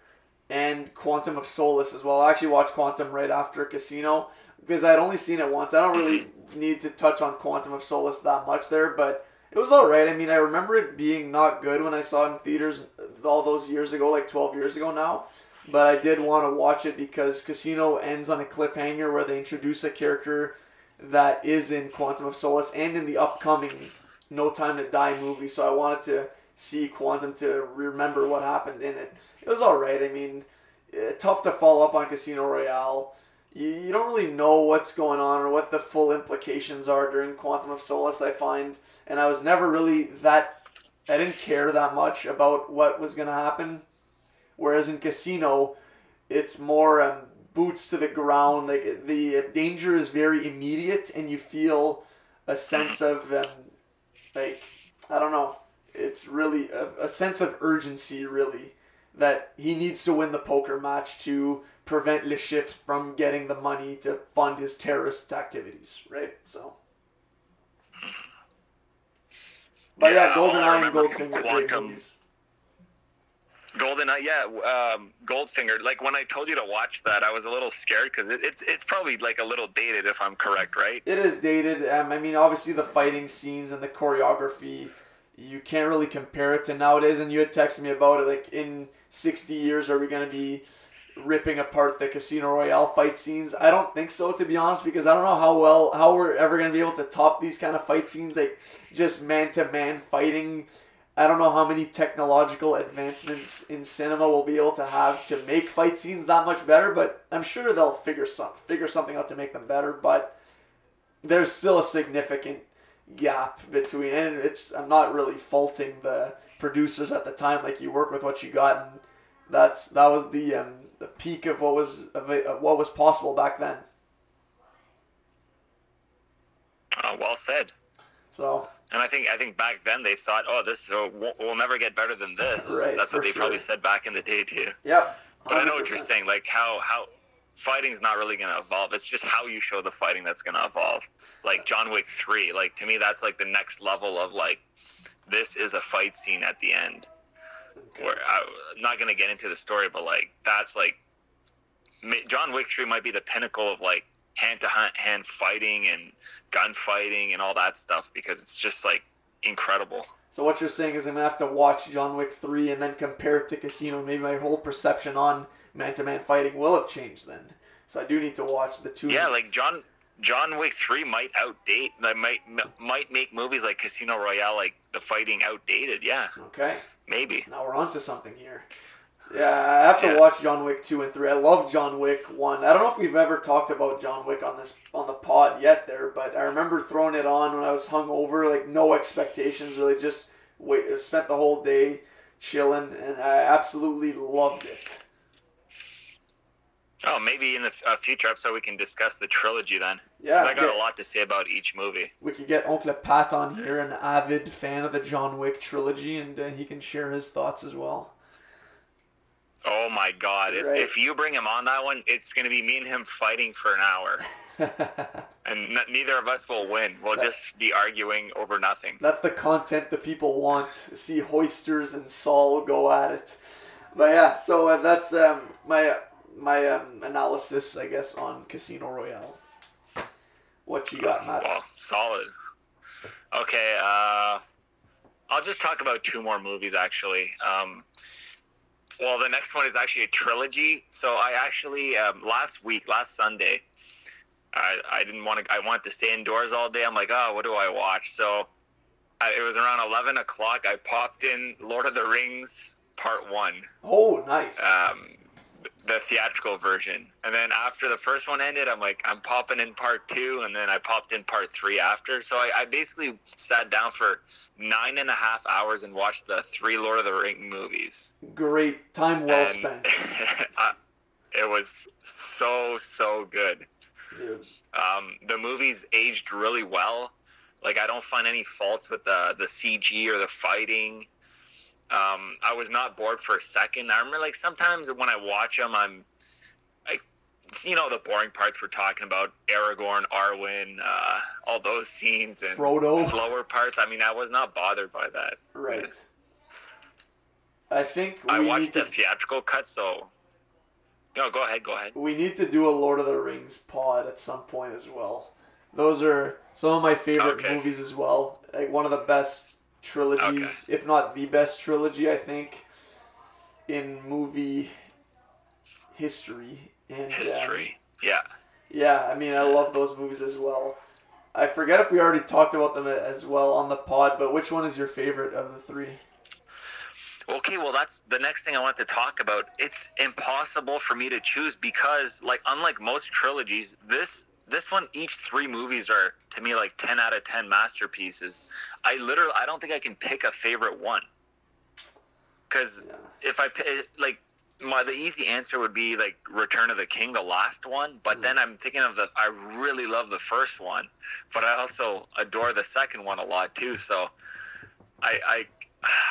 and Quantum of Solace as well. I actually watched Quantum right after Casino because I had only seen it once. I don't really need to touch on Quantum of Solace that much there, but it was alright. I mean, I remember it being not good when I saw it in theaters all those years ago, like 12 years ago now. But I did want to watch it because Casino ends on a cliffhanger where they introduce a character that is in Quantum of Solace and in the upcoming No Time to Die movie. So I wanted to see Quantum to remember what happened in it. It was alright. I mean, eh, tough to follow up on Casino Royale. You, you don't really know what's going on or what the full implications are during Quantum of Solace, I find. And I was never really that. I didn't care that much about what was going to happen. Whereas in Casino, it's more um, boots to the ground. Like the danger is very immediate, and you feel a sense of um, like I don't know. It's really a, a sense of urgency, really, that he needs to win the poker match to prevent Le Chiffre from getting the money to fund his terrorist activities, right? So. But yeah, Yeah, all I GoldenEye and Goldfinger, Quantum-. Golden, yeah, um, Goldfinger. Like when I told you to watch that, I was a little scared because it, it's it's probably like a little dated, if I'm correct, right? It is dated. Um, I mean, obviously the fighting scenes and the choreography, you can't really compare it to nowadays. And you had texted me about it. Like in sixty years, are we gonna be ripping apart the Casino Royale fight scenes? I don't think so, to be honest, because I don't know how well how we're ever gonna be able to top these kind of fight scenes, like just man to man fighting. I don't know how many technological advancements in cinema we'll be able to have to make fight scenes that much better, but I'm sure they'll figure some figure something out to make them better. But there's still a significant gap between and it's I'm not really faulting the producers at the time like you work with what you got and that's that was the um, the peak of what was of, what was possible back then Uh, well said. so And I think I think back then they thought, oh, this uh, we'll, we'll never get better than this. Right, That's what they probably said back in the day too. Yeah. But I know what you're saying. Like how how fighting's not really going to evolve. It's just how you show the fighting that's going to evolve. Like John Wick three. Like to me, that's like the next level of like this is a fight scene at the end. Where I, I'm not going to get into the story, but like that's like John Wick three might be the pinnacle of like hand to hand fighting and gunfighting and all that stuff because it's just like incredible. So what you're saying is I'm gonna have to watch John Wick three and then compare it to Casino. Maybe my whole perception on man-to-man fighting will have changed then. So I do need to watch the two. Yeah, like John John Wick three might outdate. That might m- might make movies like Casino Royale like the fighting outdated. Yeah, okay. maybe. Now we're onto something here. Yeah, I have to Yeah. watch John Wick two and three. I love John Wick one. I don't know if we've ever talked about John Wick on this on the pod yet there, but I remember throwing it on when I was hungover, like no expectations, really just wait. Spent the whole day chilling, and I absolutely loved it. Oh, maybe in the a future episode we can discuss the trilogy then. Yeah, I got get- a lot to say about each movie. we could get Uncle Pat on here, an avid fan of the John Wick trilogy, and uh, he can share his thoughts as well. Oh my God! If, Right. if you bring him on that one, it's gonna be me and him fighting for an hour, and n- neither of us will win. We'll just be arguing over nothing. That's the content the people want. See Hoisters and Saul go at it. But yeah, so uh, that's um, my my um, analysis, I guess, on Casino Royale. What you got, Matt? Well, solid. Okay, uh, I'll just talk about two more movies actually. Um, well, the next one is actually a trilogy. So I actually um, last week, last Sunday, I, I didn't want to. I wanted to stay indoors all day. I'm like, oh, what do I watch? So I, it was around 11 o'clock. I popped in Lord of the Rings Part One. Oh, nice. Um, the theatrical version. And then after the first one ended, I'm like, I'm popping in part two, and then I popped in part three after. So I, I basically sat down for nine and a half hours and watched the three Lord of the Ring movies. Great time well And spent. I- it was so so good. Um, the movies aged really well. Like I don't find any faults with the the CG or the fighting. Um, I was not bored for a second. I remember like sometimes when I watch them, I'm like, you know, the boring parts we're talking about, Aragorn, Arwen, uh, all those scenes and Frodo. slower parts. I mean, I was not bothered by that. Right. I think we I watched to the theatrical cut, so. No, go ahead. Go ahead. we need to do a Lord of the Rings pod at some point as well. Those are some of my favorite Okay. movies as well. Like one of the best trilogies, if not the best trilogy, I think, in movie history. And um, History. Yeah. yeah, I mean, I love those movies as well. I forget if we already talked about them as well on the pod, but which one is your favorite of the three? Okay, well, that's the next thing I want to talk about. It's impossible for me to choose because, like, unlike most trilogies, this this one, each three movies are to me like ten out of ten masterpieces. I literally, I don't think I can pick a favorite one. Because Yeah. if I pi- like, my the easy answer would be like Return of the King, the last one. But Mm. then I'm thinking of the, I really love the first one, but I also adore the second one a lot too. So, I, I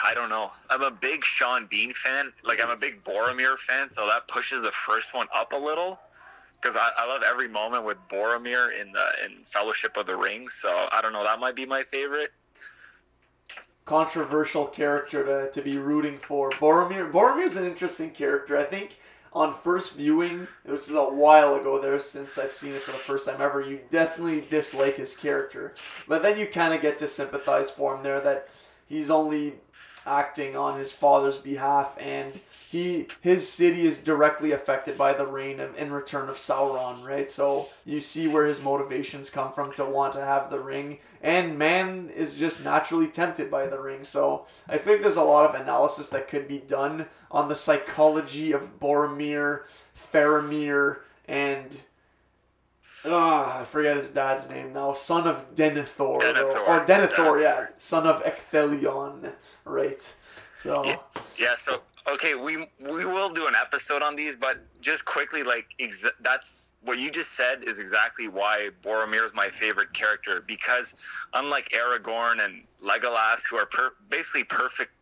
I don't know. I'm a big Sean Bean fan. Like I'm a big Boromir fan, so that pushes the first one up a little. Because I, I love every moment with Boromir in the in Fellowship of the Rings. So I don't know. That might be my favorite. controversial character to, to be rooting for. Boromir Boromir's an interesting character. I think on first viewing, it was a while ago there since I've seen it for the first time ever, you definitely dislike his character. But then you kind of get to sympathize for him there that he's only acting on his father's behalf and he his city is directly affected by the reign of in return of Sauron, right? So you see where his motivations come from to want to have the ring and man is just naturally tempted by the ring. So I think there's a lot of analysis that could be done on the psychology of Boromir, Faramir, and Ah, I forget his dad's name now. Son of Denethor. Denethor. Or Denethor, Denethor. yeah. Son of Ecthelion. Right. So, Yeah. Yeah. So okay, we we will do an episode on these, but just quickly, like exa- that's what you just said is exactly why Boromir is my favorite character because unlike Aragorn and Legolas, who are per- basically perfect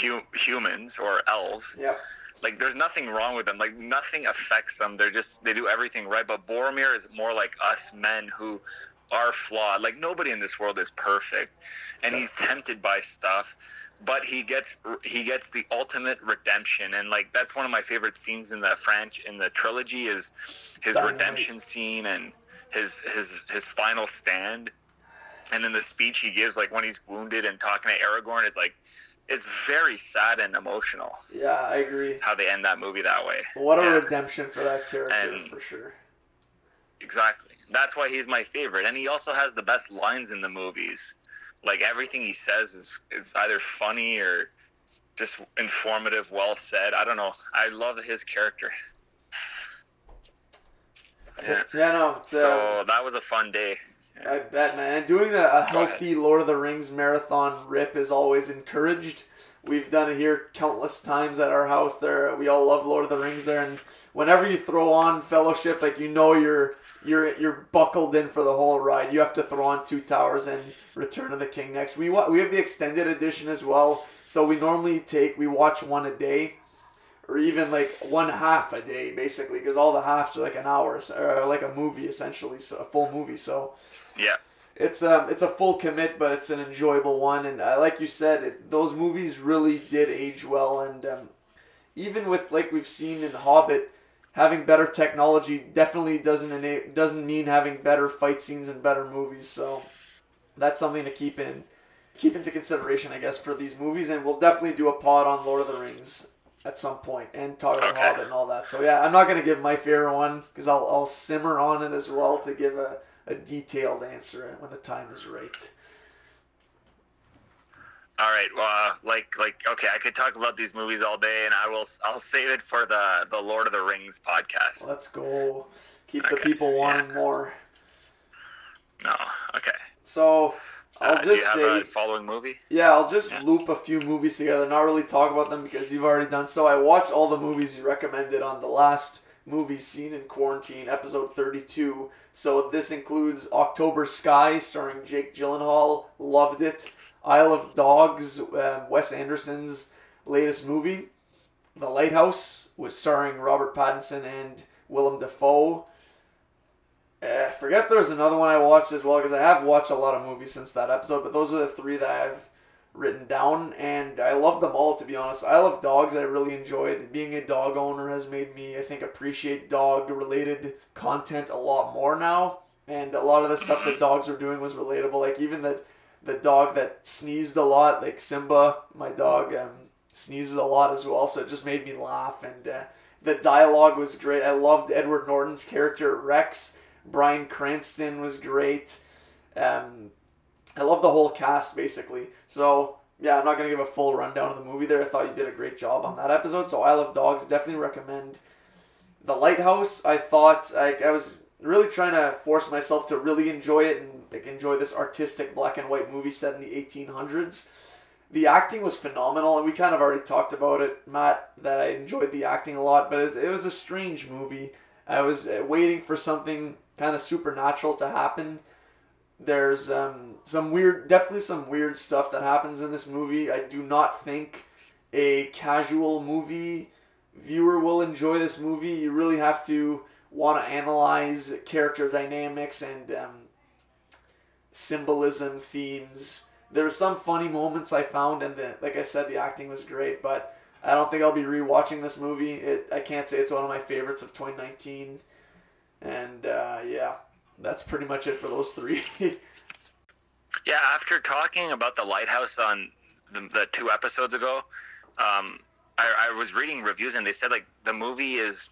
hu- humans or elves, yeah. Like there's nothing wrong with them. Like nothing affects them. They're just they do everything right. But boromir is more like us men who are flawed. Like nobody in this world is perfect. And he's tempted by stuff but he gets he gets the ultimate redemption. And like that's one of my favorite scenes in the french in the trilogy is his redemption scene and his his his final stand. And then the speech he gives like when he's wounded and talking to aragorn is like it's very sad and emotional Yeah, I agree. how they end that movie that way. What a Yeah, redemption for that character, And- for sure. exactly. That's why he's my favorite, and he also has the best lines in the movies. Like everything he says is is either funny or just informative, well said. I don't know. I love his character. Yeah. Yeah, no, uh, So that was a fun day. I bet, man. And doing a, a healthy Lord of the Rings marathon rip is always encouraged. We've done it here countless times at our house. There, we all love Lord of the Rings there, and whenever you throw on Fellowship, like you know you're you're you're buckled in for the whole ride. You have to throw on Two Towers and Return of the King next. We we have the extended edition as well, so we normally take we watch one a day. Or even like one half a day, basically, because all the halves are like an hour, or like a movie essentially, so a full movie. So Yeah. it's um it's a full commit, but it's an enjoyable one, and uh, like you said, it, those movies really did age well, and um, even with like we've seen in Hobbit, having better technology definitely doesn't ena- doesn't mean having better fight scenes and better movies. So that's something to keep in keep into consideration, I guess, for these movies, and we'll definitely do a pod on Lord of the Rings at some point and talk about Okay. Hobbit and all that. So yeah, I'm not gonna give my favorite one because I'll I'll simmer on it as well to give a, a detailed answer when the time is right. All right. Well, uh, like, like, okay, I could talk about these movies all day, and I will. I'll save it for the the Lord of the Rings podcast. Let's go. Keep the people wanting yeah. more. No. Okay. So I'll Uh, just have say, following movie? yeah, I'll just Yeah. loop a few movies together, not really talk about them because you've already done so. I watched all the movies you recommended on the last movie seen in quarantine, episode 32. So this includes October Sky, starring Jake Gyllenhaal. Loved it. Isle of Dogs, um, Wes Anderson's latest movie. The Lighthouse, was starring Robert Pattinson and Willem Dafoe. Uh, I forget if there was another one I watched as well because I have watched a lot of movies since that episode, but those are the three that I've written down, and I love them all to be honest. I love dogs. I really enjoyed being a dog owner has made me I think appreciate dog related content a lot more now, and a lot of the stuff that dogs were doing was relatable. Like even the the dog that sneezed a lot, like Simba, my dog, um, sneezes a lot as well, so it just made me laugh and. Uh, the dialogue was great. I loved Edward Norton's character Rex. Bryan Cranston was great. Um, I love the whole cast basically. So yeah, I'm not gonna give a full rundown of the movie there. I thought you did a great job on that episode. So I love dogs. Definitely recommend. The Lighthouse. I thought like I was really trying to force myself to really enjoy it and like enjoy this artistic black and white movie set in the 1800s. The acting was phenomenal, and we kind of already talked about it, Matt. That I enjoyed the acting a lot, but it was, it was a strange movie. I was uh, waiting for something kind of supernatural to happen. There's um, some weird, definitely some weird stuff that happens in this movie. I do not think a casual movie viewer will enjoy this movie. You really have to want to analyze character dynamics and um, symbolism, themes. There some funny moments I found, and the, like I said, the acting was great. But I don't think I'll be rewatching this movie. It I can't say it's one of my favorites of 2019. And uh, yeah, that's pretty much it for those three. Yeah. After talking about the Lighthouse on the, the two episodes ago, um, I, I was reading reviews and they said like the movie is.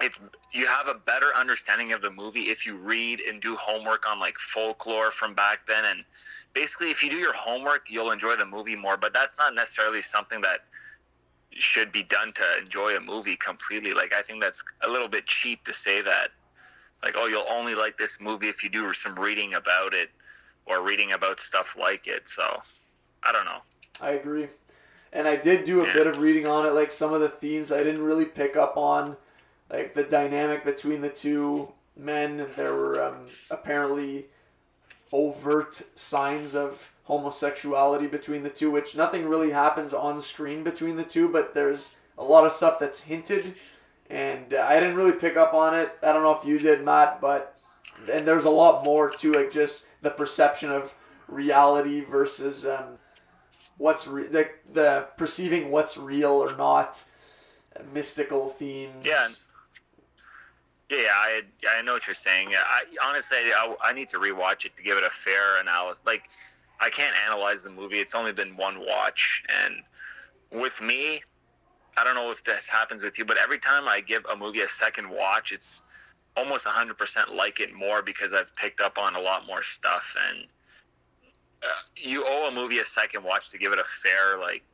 It's you have a better understanding of the movie if you read and do homework on like folklore from back then and basically if you do your homework you'll enjoy the movie more but that's not necessarily something that should be done to enjoy a movie completely like i think that's a little bit cheap to say that like oh you'll only like this movie if you do some reading about it or reading about stuff like it so i don't know I agree. And I did do a bit of reading on it, like some of the themes I didn't really pick up on, like the dynamic between the two men. There were um, apparently overt signs of homosexuality between the two, which nothing really happens on screen between the two, but there's a lot of stuff that's hinted. And I didn't really pick up on it. I don't know if you did, Matt, but and there's a lot more to like just the perception of reality versus um, what's re- the, the perceiving what's real or not mystical themes Yeah. Yeah, I I know what you're saying. I honestly I, I need to rewatch it to give it a fair analysis. Like I can't analyze the movie. It's only been one watch, and with me, I don't know if this happens with you, but every time I give a movie a second watch, it's almost 100% like it more because I've picked up on a lot more stuff and uh, you owe a movie a second watch to give it a fair like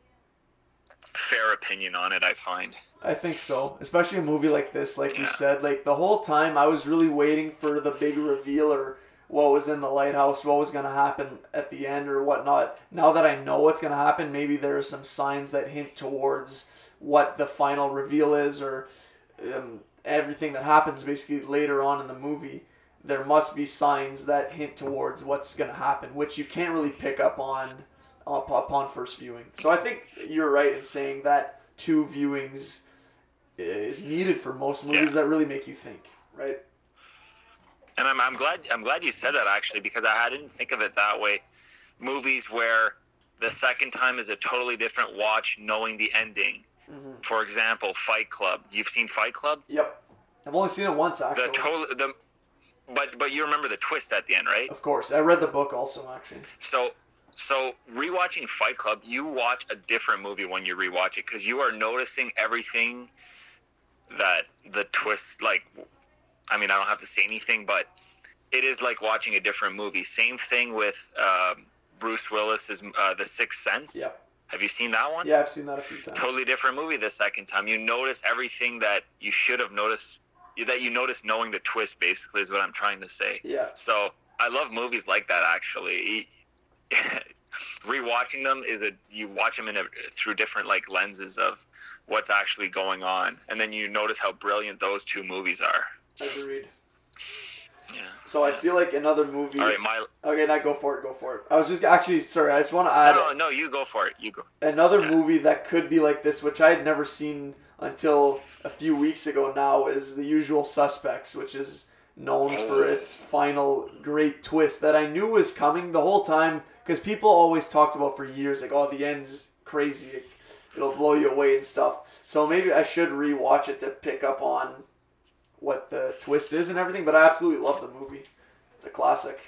fair opinion on it, I find. I think so, especially a movie like this. Like you said, like the whole time I was really waiting for the big reveal or what was in the lighthouse, what was gonna happen at the end or whatnot. Now that I know what's gonna happen, maybe there are some signs that hint towards what the final reveal is or um, everything that happens basically later on in the movie. There must be signs that hint towards what's gonna happen, which you can't really pick up on up- upon first viewing. So I think you're right in saying that two viewings is needed for most movies Yeah. that really make you think, right? And I'm, I'm glad I'm glad you said that actually because I didn't think of it that way. Movies where the second time is a totally different watch, knowing the ending. Hmm For example, Fight Club. You've seen Fight Club? Yep. I've only seen it once actually. The total the, but but you remember the twist at the end, right? of course, I read the book also actually. So so rewatching Fight Club, you watch a different movie when you rewatch it because you are noticing everything that the twist like I mean, I don't have to say anything, but it is like watching a different movie. Same thing with um, Bruce Willis's uh, The Sixth Sense. Yeah. Have you seen that one? Yeah, I've seen that a few times. Totally different movie the second time. You notice everything that you should have noticed that you notice knowing the twist basically is what I'm trying to say. Yeah. So I love movies like that actually. Rewatching them is a you watch them in a through different like lenses of what's actually going on, and then you notice how brilliant those two movies are. Agreed. Yeah. So I feel like another movie. All right, my Okay, now go for it. Go for it. I was just actually sorry. I just want to add no, no, you go for it. You go. another movie that could be like this, which I had never seen until a few weeks ago. Now is The Usual Suspects, which is known for oh. its final great twist that I knew was coming the whole time because people always talked about for years, like, oh, the end's crazy, it'll blow you away and stuff. So maybe I should rewatch it to pick up on what the twist is and everything. But I absolutely love the movie. It's a classic.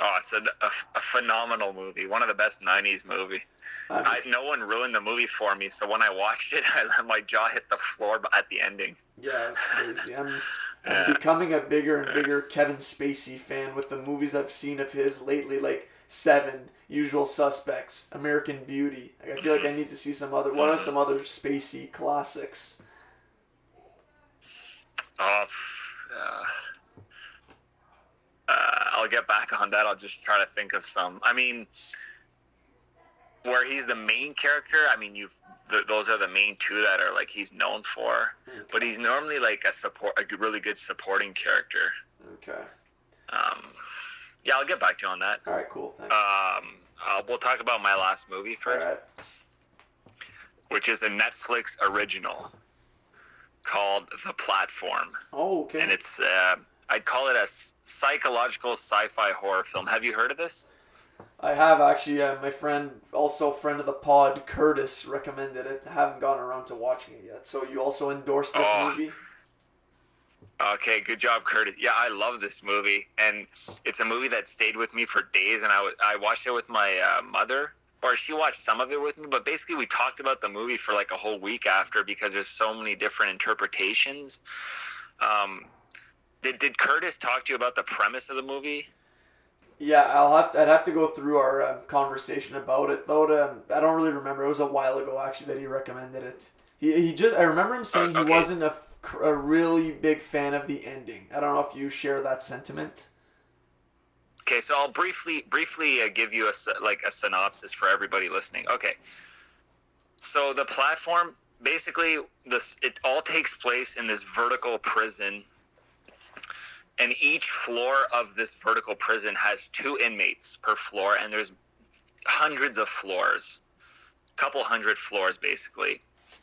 Oh, it's a, a, a phenomenal movie. One of the best '90s movie. Um, I, no one ruined the movie for me, so when I watched it, I let my jaw hit the floor at the ending. Yeah, it's crazy. I'm, I'm becoming a bigger and bigger Kevin Spacey fan with the movies I've seen of his lately, like Seven, Usual Suspects, American Beauty. Like, I feel like I need to see some other. What are some other Spacey classics? Oh, uh, uh, I'll get back on that. I'll just try to think of some. I mean, where he's the main character. I mean, you've th- those are the main two that are like he's known for. But he's normally like a support, a really good supporting character. Okay. Um, yeah, I'll get back to you on that. All right. Cool. Thanks. Um, uh, we'll talk about my last movie first, right. which is a Netflix original called The Platform. Oh, okay. and it's uh, I'd call it a psychological sci-fi horror film. Have you heard of this? I have actually. Uh, my friend, also friend of the pod, Curtis, recommended it. I haven't gotten around to watching it yet. So you also endorse this Oh. movie? Okay, good job, Curtis. Yeah, I love this movie, and it's a movie that stayed with me for days. And I I watched it with my uh, mother, or she watched some of it with me. But basically, we talked about the movie for like a whole week after because there's so many different interpretations. Um, did did Curtis talk to you about the premise of the movie? Yeah, I'll have to, I'd have to go through our um, conversation about it though. To, um, I don't really remember. It was a while ago actually that he recommended it. He, he just I remember him saying Uh, okay. he wasn't a, a really big fan of the ending. I don't know if you share that sentiment. Okay, so I'll briefly briefly uh, give you a like a synopsis for everybody listening. Okay, so the platform basically this it all takes place in this vertical prison, and each floor of this vertical prison has two inmates per floor, and there's hundreds of floors, couple hundred floors basically,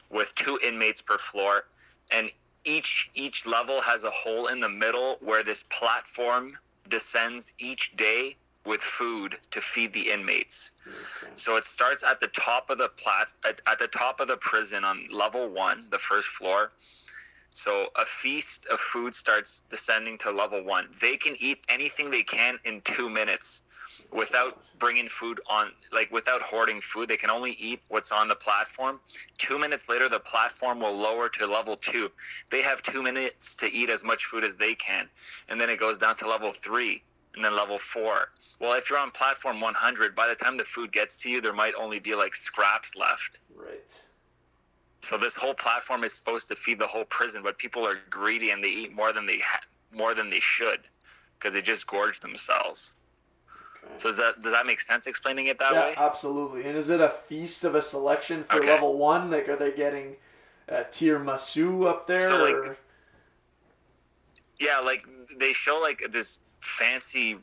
with two inmates per floor, and each each level has a hole in the middle where this platform descends each day with food to feed the inmates. Okay. So it starts at the top of the plat at, at the top of the prison on level 1, the first floor. So a feast of food starts descending to level 1. They can eat anything they can in 2 minutes without bringing food on like without hoarding food. They can only eat what's on the platform. 2 minutes later the platform will lower to level 2. They have 2 minutes to eat as much food as they can. And then it goes down to level 3 and then level 4. Well, if you're on platform 100, by the time the food gets to you, there might only be like scraps left. Right. So this whole platform is supposed to feed the whole prison, but people are greedy and they eat more than they ha- more than they should because they just gorge themselves. So does that does that make sense explaining it that yeah, way? absolutely. And is it a feast of a selection for Okay. level one? Like, are they getting uh, tiramisu up there? So, like, or? Yeah, like they show like this fancy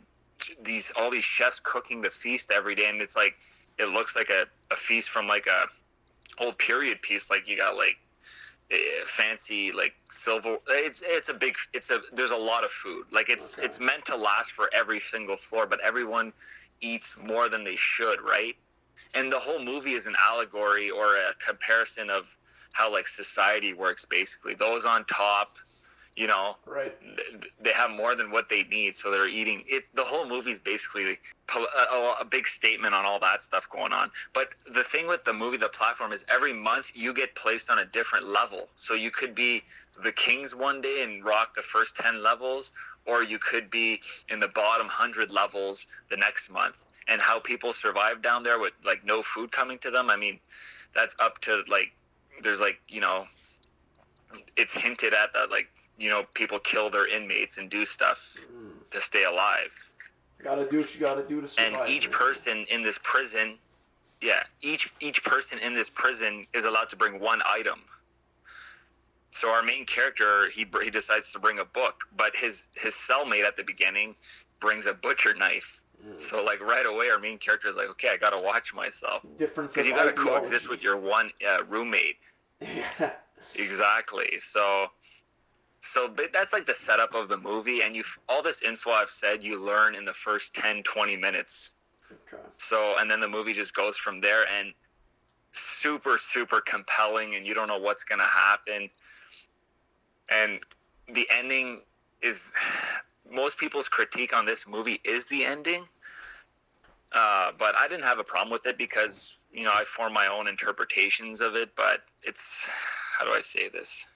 these all these chefs cooking the feast every day and it's like it looks like a, a feast from like a old period piece like you got like Eh, fancy like silver it's it's a big it's a there's a lot of food. Like it's Okay. it's meant to last for every single floor but everyone eats more than they should right? And the whole movie is an allegory or a comparison of how like society works basically. Those on top you know right. they have more than what they need so they're eating it's the whole movie's basically a, a, a big statement on all that stuff going on but the thing with the movie the platform is every month you get placed on a different level so you could be the kings one day and rock the first 10 levels or you could be in the bottom 100 levels the next month. And how people survive down there with like no food coming to them, I mean, that's up to like, there's like, you know, it's hinted at that like, you know, people kill their inmates and do stuff Mm. to stay alive. Gotta do what you gotta do to survive. And each person in this prison, yeah, each each person in this prison is allowed to bring one item. So our main character, he he decides to bring a book, but his his cellmate at the beginning brings a butcher knife. Mm. So like right away, our main character is like, okay, I gotta watch myself difference because you gotta ideology. coexist with your one uh, roommate. Yeah. Exactly. So, so that's like the setup of the movie, and you all this info I've said you learn in the first 10, 20 minutes. Okay. So, and then the movie just goes from there, and super, super compelling, and you don't know what's gonna happen. And the ending is most people's critique on this movie is the ending. Uh, but I didn't have a problem with it because you know I form my own interpretations of it. But it's how do I say this?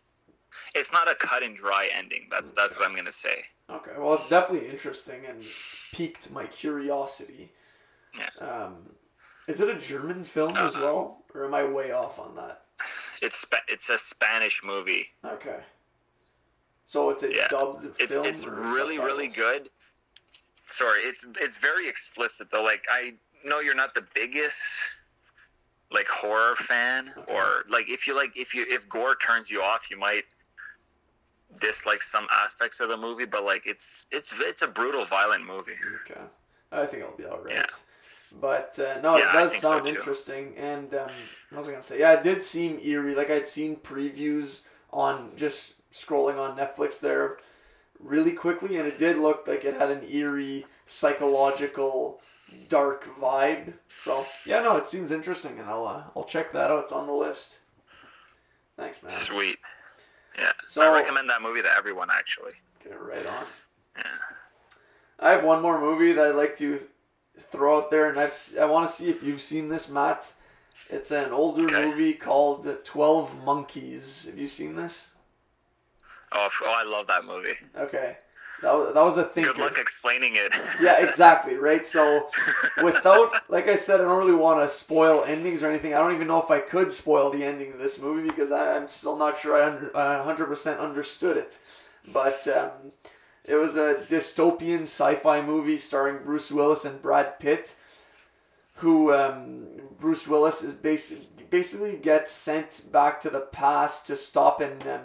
It's not a cut and dry ending. That's that's what I'm gonna say. Okay. Well, it's definitely interesting and piqued my curiosity. Yeah. Um, is it a German film as Uh, well, or am I way off on that? It's it's a Spanish movie. Okay. So it's a Yeah. dubbed It's film. it's really really good. Sorry, it's it's very explicit though. Like I know you're not the biggest like horror fan, or like if you like if you if gore turns you off, you might dislike some aspects of the movie. But like it's it's it's a brutal, violent movie. Okay. I think it'll be alright. Yeah. But uh, no, Yeah, it does think so, sound interesting. And um, what was I gonna say? Yeah, it did seem eerie. Like I'd seen previews on just scrolling on Netflix there really quickly, and it did look like it had an eerie, psychological, dark vibe. So yeah, no, it seems interesting, and I'll uh, I'll check that out. It's on the list. Thanks, man. Sweet. Yeah, So I recommend that movie to everyone. Actually. Okay, right on. Yeah. I have one more movie that I'd like to throw out there, and I've, I want to see if you've seen this, Matt. It's an older Okay. movie called Twelve Monkeys. Have you seen this? Oh, oh, I love that movie. Okay, that was, that was a thinker. Good luck explaining it. Yeah, exactly. Right. So, without, like I said, I don't really want to spoil endings or anything. I don't even know if I could spoil the ending of this movie because I, I'm still not sure I under, uh, 100% understood it. But um, it was a dystopian sci-fi movie starring Bruce Willis and Brad Pitt, who um, Bruce Willis is basically basically gets sent back to the past to stop an um,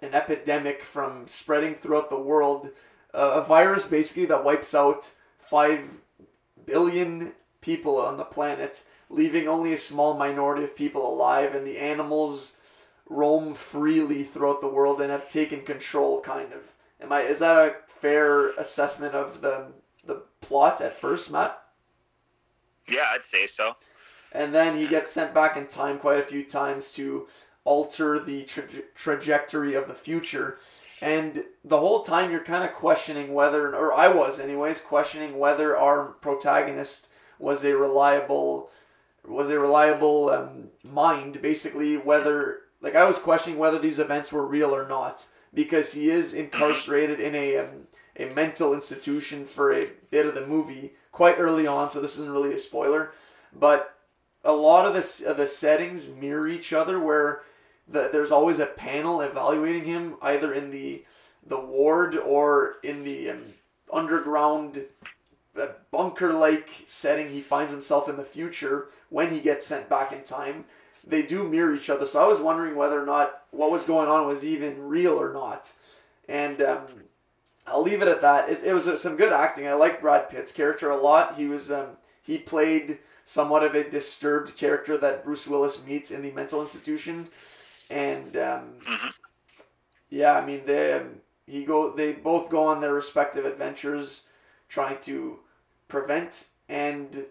an epidemic from spreading throughout the world. Uh, a virus basically that wipes out five billion people on the planet, leaving only a small minority of people alive, and the animals roam freely throughout the world and have taken control. Kind of. Am I? Is that a fair assessment of the the plot at first, Matt? yeah, I'd say so. and then he gets sent back in time quite a few times to alter the tra- trajectory of the future. And the whole time you're kind of questioning whether or i was anyways questioning whether our protagonist was a reliable was a reliable um, mind basically whether like i was questioning whether these events were real or not because he is incarcerated in a um, a mental institution for a bit of the movie quite early on so this isn't really a spoiler. But a lot of the, the settings mirror each other where the, there's always a panel evaluating him either in the the ward or in the um, underground uh, bunker like setting he finds himself in the future when he gets sent back in time they do mirror each other so i was wondering whether or not what was going on was even real or not and um, I'll leave it at that. It, it was uh, some good acting. I like Brad Pitt's character a lot. He was um, he played somewhat of a disturbed character that Bruce Willis meets in the mental institution, and um, Mhm. yeah, I mean they um, he go they both go on their respective adventures, trying to prevent and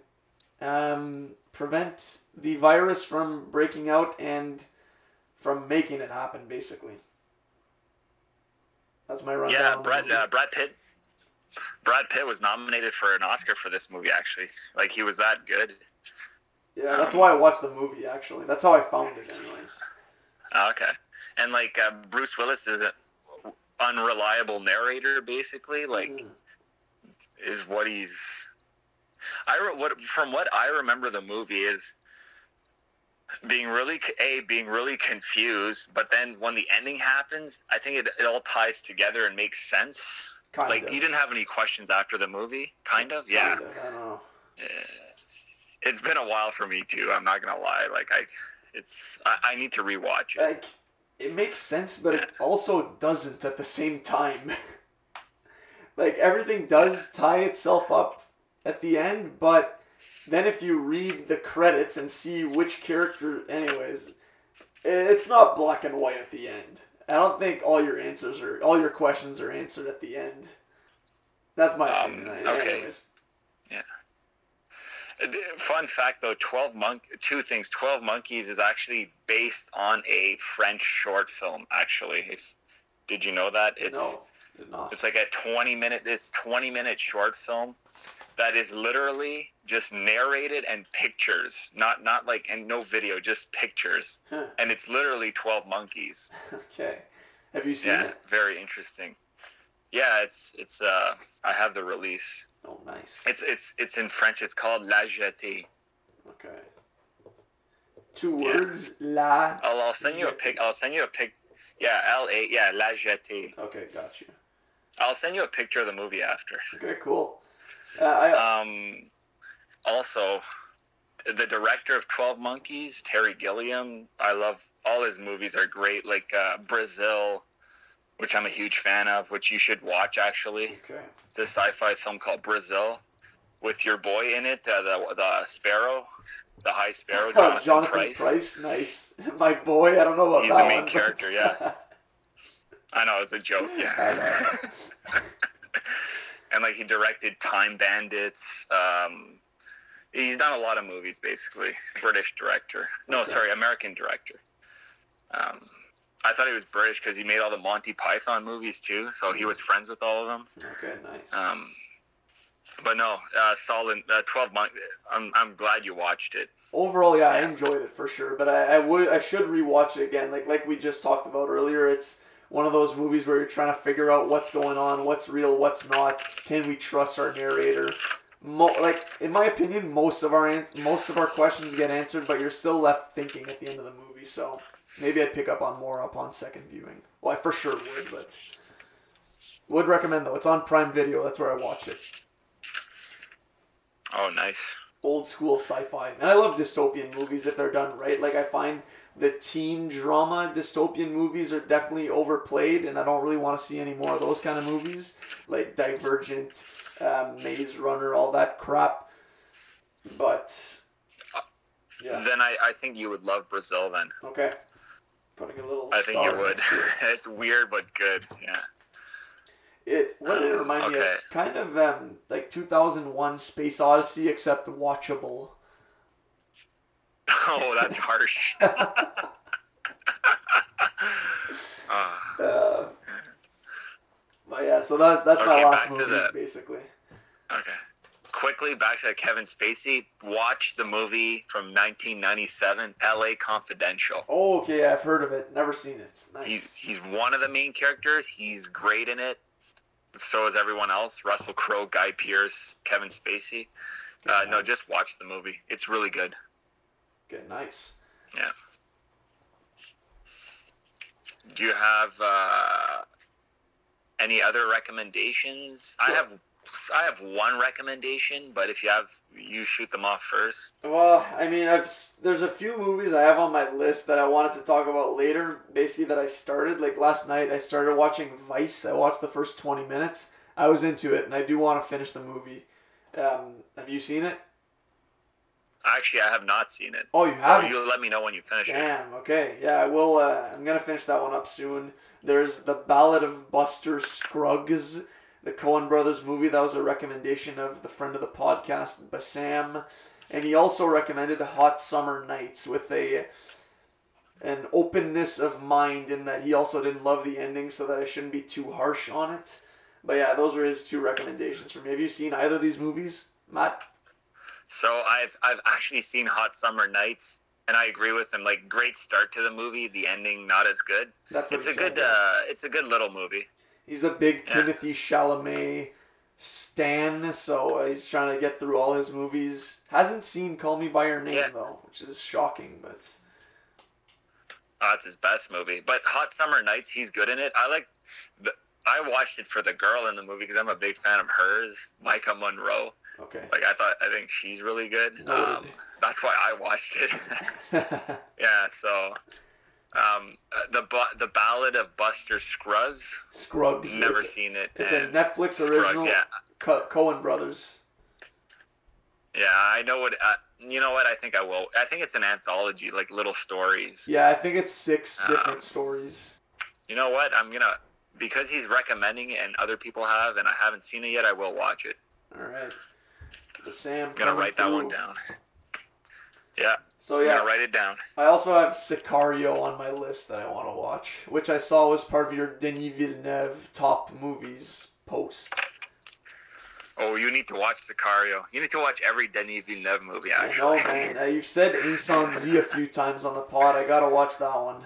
um, prevent the virus from breaking out and from making it happen. Basically, that's my rundown. Yeah, Brad uh, Brad Pitt. Brad Pitt was nominated for an Oscar for this movie. Actually, like he was that good. Yeah, that's why I watched the movie. Actually, that's how I found it. Anyways. Oh, okay, and like uh, Bruce Willis is an unreliable narrator, basically. Like, Mm. is what he's. I re- what from what I remember the movie is being really a being really confused, but then when the ending happens, I think it, it all ties together and makes sense. Kind like of. you didn't have any questions after the movie, kind of. Yeah, Kind of, I don't know. it's been a while for me too. I'm not gonna lie. Like I, it's I, I need to rewatch it. Like, it makes sense, but it also doesn't at the same time. like everything does tie itself up at the end, but then if you read the credits and see which character, anyways, it's not black and white at the end. I don't think all your answers are all your questions are answered at the end. That's my Um, opinion. okay. Anyways. Uh, Fun fact though, Twelve Monk. Two things. Twelve Monkeys is actually based on a French short film. Actually, did you know that? It's no, did not. it's like a twenty minute. This twenty minute short film that is literally just narrated and pictures, not not like and no video, just pictures, Huh. and it's literally Twelve Monkeys. Okay. Have you seen Yeah, it? very interesting. Yeah, it's it's. uh I have the release. Oh, nice. It's it's it's in French. It's called La Jetée. Okay. Two Yeah. words. La. I'll, I'll send you a pic. I'll send you a pic. Yeah, L A. Yeah, La Jetée. Okay, gotcha. I'll send you a picture of the movie after. Okay, cool. Uh, I, Um, also, the director of Twelve Monkeys, Terry Gilliam. I love all his movies are great. Like uh, Brazil, which I'm a huge fan of, which you should watch. Actually, okay. it's a sci-fi film called Brazil, with your boy in it, uh, the the Sparrow, the High Sparrow, Oh, Jonathan, Jonathan Pryce. Pryce. nice. My boy, I don't know about He's that the main one, character, yeah. I know it's a joke, yeah. and like he directed Time Bandits. Um, he's done a lot of movies, basically. British director. No, Okay. sorry, American director. Um, I thought he was British because he made all the Monty Python movies too, so he was friends with all of them. okay, nice. Um, but no, uh, solid. Uh, Twelve months. I'm I'm glad you watched it. Overall, yeah, I enjoyed it for sure, but I, I would I should rewatch it again. Like like we just talked about earlier, it's one of those movies where you're trying to figure out what's going on, what's real, what's not. Can we trust our narrator? Mo- like in my opinion, most of our ans- most of our questions get answered, but you're still left thinking at the end of the movie. So maybe I'd pick up on more upon second viewing. Well, I for sure would, but would recommend though. It's on Prime Video. That's where I watch it. Oh, nice. old school sci-fi. And I love dystopian movies if they're done right. Like I find the teen drama dystopian movies are definitely overplayed, and I don't really want to see any more of those kind of movies, like Divergent, um, Maze Runner, all that crap. But yeah, Then I, I think you would love Brazil. Then okay. Putting a little. I think you would. next to it. it's weird but good. Yeah. It what did it remind me Okay. of? Kind of um, like 2001: Space Odyssey, except watchable. Oh, that's harsh. Uh, but yeah, so that, that's my Okay, last back to movie, the- basically. Okay. Quickly back to Kevin Spacey. Watch the movie from 1997, L.A. Confidential. Oh, okay, I've heard of it. Never seen it. Nice. He's he's one of the main characters. He's great in it. So is everyone else. Russell Crowe, Guy Pearce, Kevin Spacey. Uh, no, just watch the movie. It's really good. Okay, nice. Yeah. Do you have uh, any other recommendations? I have I have one recommendation, but if you have, you shoot them off first. Well, I mean, I've there's a few movies I have on my list that I wanted to talk about later. Basically, that I started like last night. I started watching Vice. I watched the first twenty minutes. I was into it, and I do want to finish the movie. Um, have you seen it? Actually, I have not seen it. Oh, you So haven't? you let me know when you finish it. Damn. Okay. Yeah, I will. Uh, I'm gonna finish that one up soon. There's the Ballad of Buster Scruggs, the Coen Brothers movie. That was a recommendation of the friend of the podcast, Bassam, and he also recommended Hot Summer Nights with a an openness of mind in that he also didn't love the ending, so that I shouldn't be too harsh on it. But yeah, those were his two recommendations for me. Have you seen either of these movies, Matt? So I've I've actually seen Hot Summer Nights, and I agree with him. Like great start to the movie, the ending not as good. That's It's a good yeah. uh, it's a good little movie. He's a big Yeah. Timothée Chalamet stan, so he's trying to get through all his movies. Hasn't seen Call Me by Your Name Yeah. though, which is shocking, but Oh, it's his best movie. But Hot Summer Nights, he's good in it. I like the. I watched it for the girl in the movie because I'm a big fan of hers, Maika Monroe. okay. Like I thought, I think she's really good. Um, that's why I watched it. yeah. So, um, uh, the the Ballad of Buster Scruggs. Scruggs. Never it's, seen it. it's a Netflix Scruggs, original. yeah, Co- Coen brothers. yeah. I know what. Uh, you know what? I think I will. I think it's an anthology, like little stories. Yeah, I think it's six different Um, stories. You know what? I'm gonna because he's recommending it and other people have, and I haven't seen it yet. I will watch it. All right. The Sam. I'm gonna write that one down. Yeah, So yeah, gonna write it down. I also have Sicario on my list that I want to watch, which I saw was part of your Denis Villeneuve top movies post. Oh, you need to watch Sicario. You need to watch every Denis Villeneuve movie. Actually, I know, man. Uh, you've said Incendies a few times on the pod. I gotta watch that one.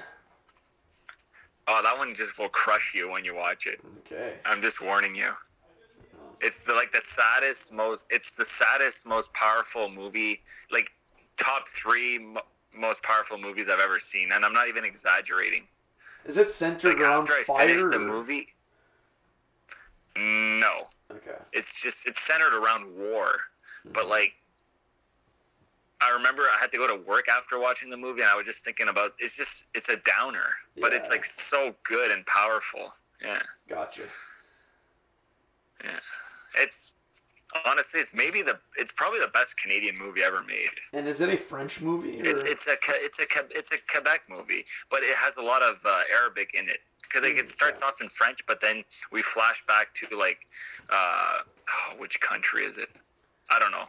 Oh, that one just will crush you when you watch it. Okay. I'm just warning you. It's the, like the saddest, most. It's the saddest, most powerful movie. Like top three mo- most powerful movies I've ever seen, and I'm not even exaggerating. Is it centered Like around after I fire? finished the movie, no, Okay. it's just it's centered around war. But like, I remember I had to go to work after watching the movie, and I was just thinking about it's just it's a downer, but it's like so good and powerful. Yeah, Gotcha. yeah. It's honestly, it's maybe the it's probably the best Canadian movie ever made. And is it a French movie? Or? It's it's a it's a it's a Quebec movie, but it has a lot of uh, Arabic in it because like, Mm, it starts off in French, but then we flash back to like uh, oh, which country is it? I don't know.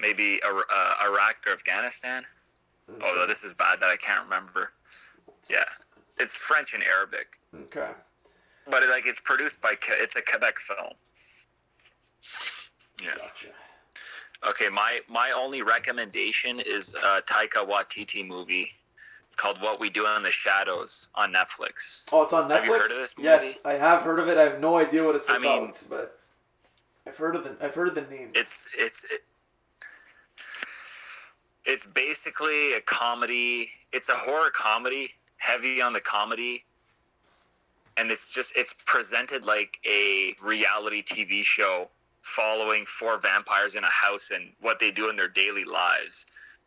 Maybe uh, Iraq or Afghanistan. Oh, no, this is bad that I can't remember. Yeah, it's French and Arabic, Okay. but it, like it's produced by it's a Quebec film. Yeah. Gotcha. Okay, my my only recommendation is a Taika Waititi movie. It's called What We Do in the Shadows on Netflix. Oh, it's on Netflix. Have you heard of this movie? Yes. I have heard of it. I have no idea what it's I about, mean- but I've heard of the I've heard of the name. It's it's it, it's basically a comedy. It's a horror comedy, heavy on the comedy, and it's just it's presented like a reality TV show following four vampires in a house and what they do in their daily lives.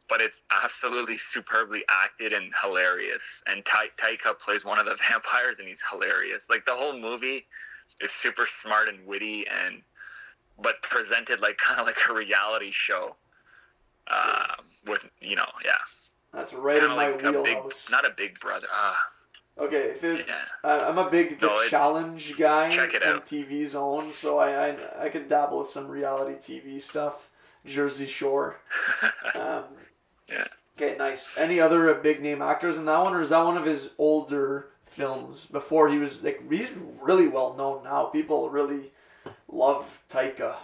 But it's absolutely superbly acted and hilarious. And Ta- Taika plays one of the vampires, and he's hilarious. Like the whole movie is super smart and witty, and but presented like kind of like a reality show. Um, with you know, yeah, That's right in kind of my like a big, wheelhouse. not a big brother. Ah, Okay, if it's, yeah. I I'm a big the No, challenge guy check it on out. TV Zone, so I, I I could dabble with some reality TV stuff. Jersey Shore. Um, Yeah. Okay, nice. Any other uh, big name actors in that one, or is that one of his older films before he was like he's really well known now? People really love Taika.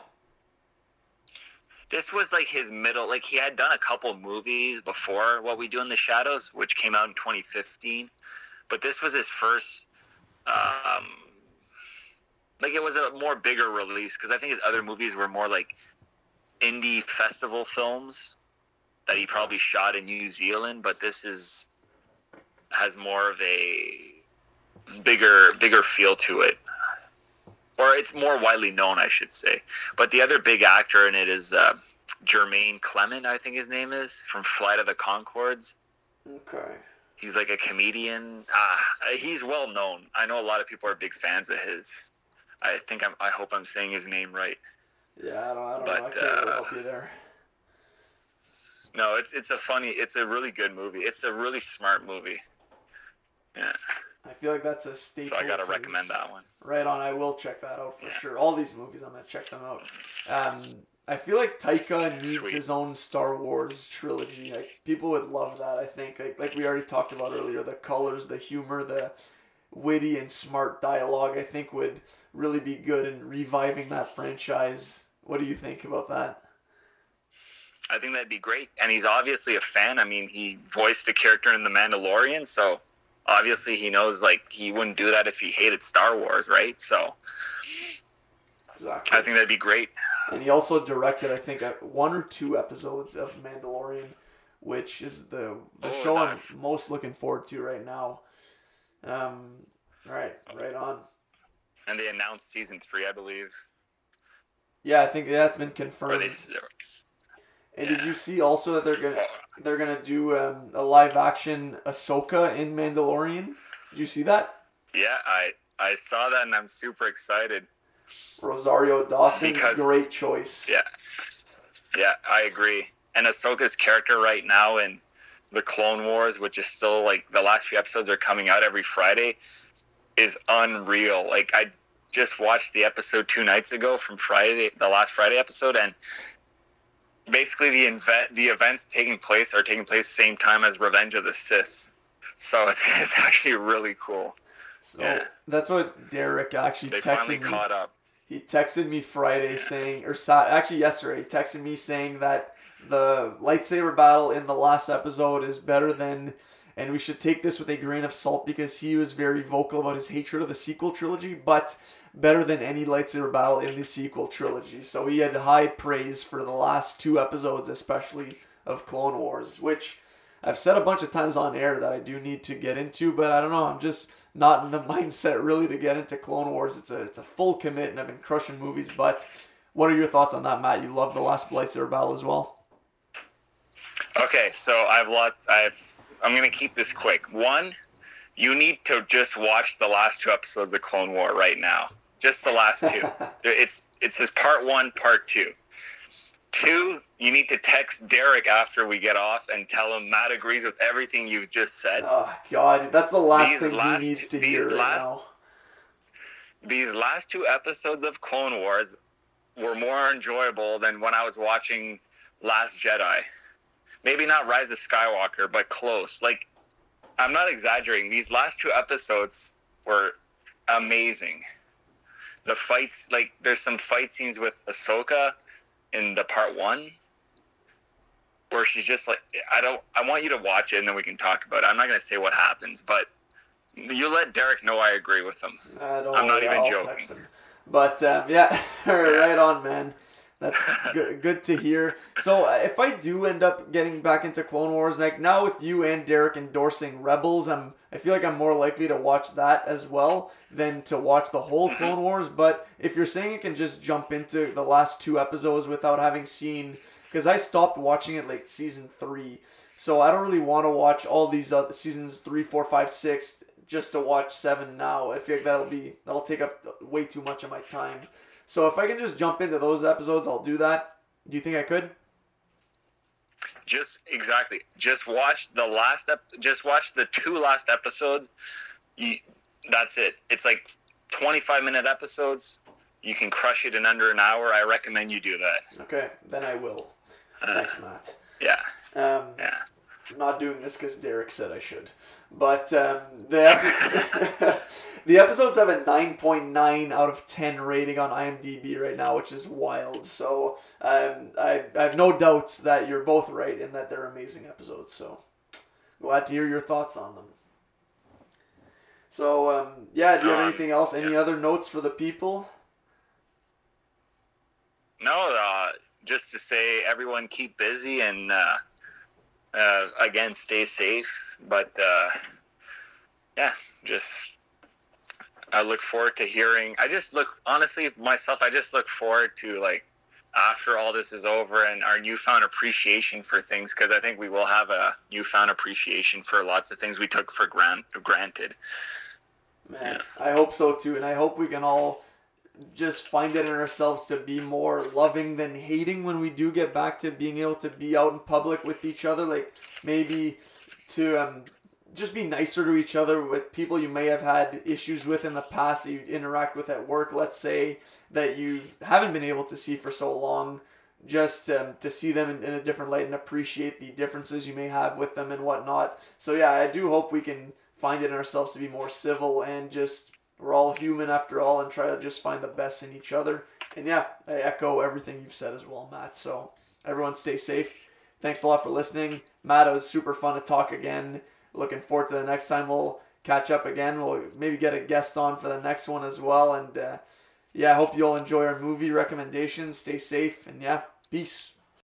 This was like his middle. Like he had done a couple movies before What We Do in the Shadows, which came out in 2015, but this was his first. Um, like it was a more bigger release because I think his other movies were more like indie festival films that he probably shot in New Zealand, but this is has more of a bigger bigger feel to it. Or it's more widely known, I should say. But the other big actor in it is uh, Jemaine Clement, I think his name is, from Flight of the Conchords. Okay. He's like a comedian. Ah, he's well known. I know a lot of people are big fans of his. I think I'm. I hope I'm saying his name right. Yeah, I don't, I don't know. I But, can't really uh, help you there. No, it's it's a funny. It's a really good movie. It's a really smart movie. Yeah, I feel like that's a staple. so I gotta recommend that one. Right on. I will check that out for Yeah. sure. All these movies, I'm gonna check them out. Um, I feel like Taika needs Sweet. his own Star Wars trilogy. Like people would love that. I think, like like we already talked about earlier, the colors, the humor, the witty and smart dialogue. I think would really be good in reviving that franchise. What do you think about that? I think that'd be great. And he's obviously a fan. I mean, he voiced a character in The Mandalorian, so obviously he knows like he wouldn't do that if he hated Star Wars, right? So Exactly. I think that'd be great. And he also directed, I think, uh, one or two episodes of Mandalorian, which is the the Oh, show I'm most looking forward to right now. Um, right, right on. And they announced season three, I believe. Yeah, I think that's been Or confirmed. they, And did you see also that they're gonna they're gonna do um, a live action Ahsoka in Mandalorian? Did you see that? yeah, I I saw that and I'm super excited. Rosario Dawson, Because- great choice. Yeah, yeah, I agree. And Ahsoka's character right now in the Clone Wars, which is still like the last few episodes are coming out every Friday, is unreal. Like I just watched the episode two nights ago from Friday, the last Friday episode, and basically the event, the events taking place are taking place same time as Revenge of the Sith. So it's, it's actually really cool. So Yeah. that's what Derek actually They texted finally me. caught up. He texted me Friday saying, or actually yesterday, he texted me saying that the lightsaber battle in the last episode is better than, and we should take this with a grain of salt because he was very vocal about his hatred of the sequel trilogy, but better than any lightsaber battle in the sequel trilogy. So he had high praise for the last two episodes, especially of Clone Wars, which I've said a bunch of times on air that I do need to get into, but I don't know. I'm just not in the mindset really to get into Clone Wars. It's a it's a full commit, and I've been crushing movies. But what are your thoughts on that, Matt? You love the last lightsaber battle as well. Okay, so I've lots. I've. I'm gonna keep this quick. One, you need to just watch the last two episodes of Clone War right now. Just the last two. it's it's his part one, part two. Two, you need to text Derek after we get off and tell him Matt agrees with everything you've just said. Oh God, that's the last These thing last- he needs to hear right last- now. These last two episodes of Clone Wars were more enjoyable than when I was watching Last Jedi. Maybe not Rise of Skywalker, but close. Like, I'm not exaggerating. These last two episodes were amazing. The fights, like, there's some fight scenes with Ahsoka in the part one where she's just like, I don't, I want you to watch it and then we can talk about it. I'm not going to say what happens, but you let Derek know I agree with him. I don't I'm not even I'll joking. But um, yeah, right on, man. That's good, good to hear. So uh, if I do end up getting back into Clone Wars, like now with you and Derek endorsing Rebels, I'm I feel like I'm more likely to watch that as well than to watch the whole Clone Wars. But if you're saying you can just jump into the last two episodes without having seen, because I stopped watching it like season three, so I don't really want to watch all these other seasons three, four, five, six just to watch seven now. I feel like that'll be that'll take up way too much of my time. So if I can just jump into those episodes, I'll do that. Do you think I could? Just exactly. Just watch the last ep- just watch the two last episodes. You, that's it. It's like 25 minute episodes. You can crush it in under an hour. I recommend you do that. Okay, then I will. Uh, Thanks, Matt. yeah. Um, Yeah. I'm not doing this because Derek said I should. But um, the the episodes have a 9.9 out of 10 rating on IMDb right now, which is wild. So um, I, I have no doubts that you're both right in that they're amazing episodes. So glad to hear your thoughts on them. So um, yeah, do you have anything else? Any other notes for the people? No, uh, just to say, everyone keep busy and uh, uh, again, stay safe. But uh, yeah, just I look forward to hearing. I just look honestly myself. I just look forward to like after all this is over and our newfound appreciation for things because I think we will have a newfound appreciation for lots of things we took for grant- granted. Man, I hope so too, and I hope we can all just find it in ourselves to be more loving than hating when we do get back to being able to be out in public with each other. Like maybe to um, just be nicer to each other with people you may have had issues with in the past that you interact with at work. Let's say that you haven't been able to see for so long. Just um, to see them in, in a different light and appreciate the differences you may have with them and whatnot. So yeah, I do hope we can find it in ourselves to be more civil and just we're all human after all and try to just find the best in each other. And yeah, I echo everything you've said as well, Matt. So everyone stay safe. Thanks a lot for listening. Matt, it was super fun to talk again. Looking forward to the next time we'll catch up again. We'll maybe get a guest on for the next one as well. And uh, yeah, I hope you all enjoy our movie recommendations. Stay safe and yeah, peace.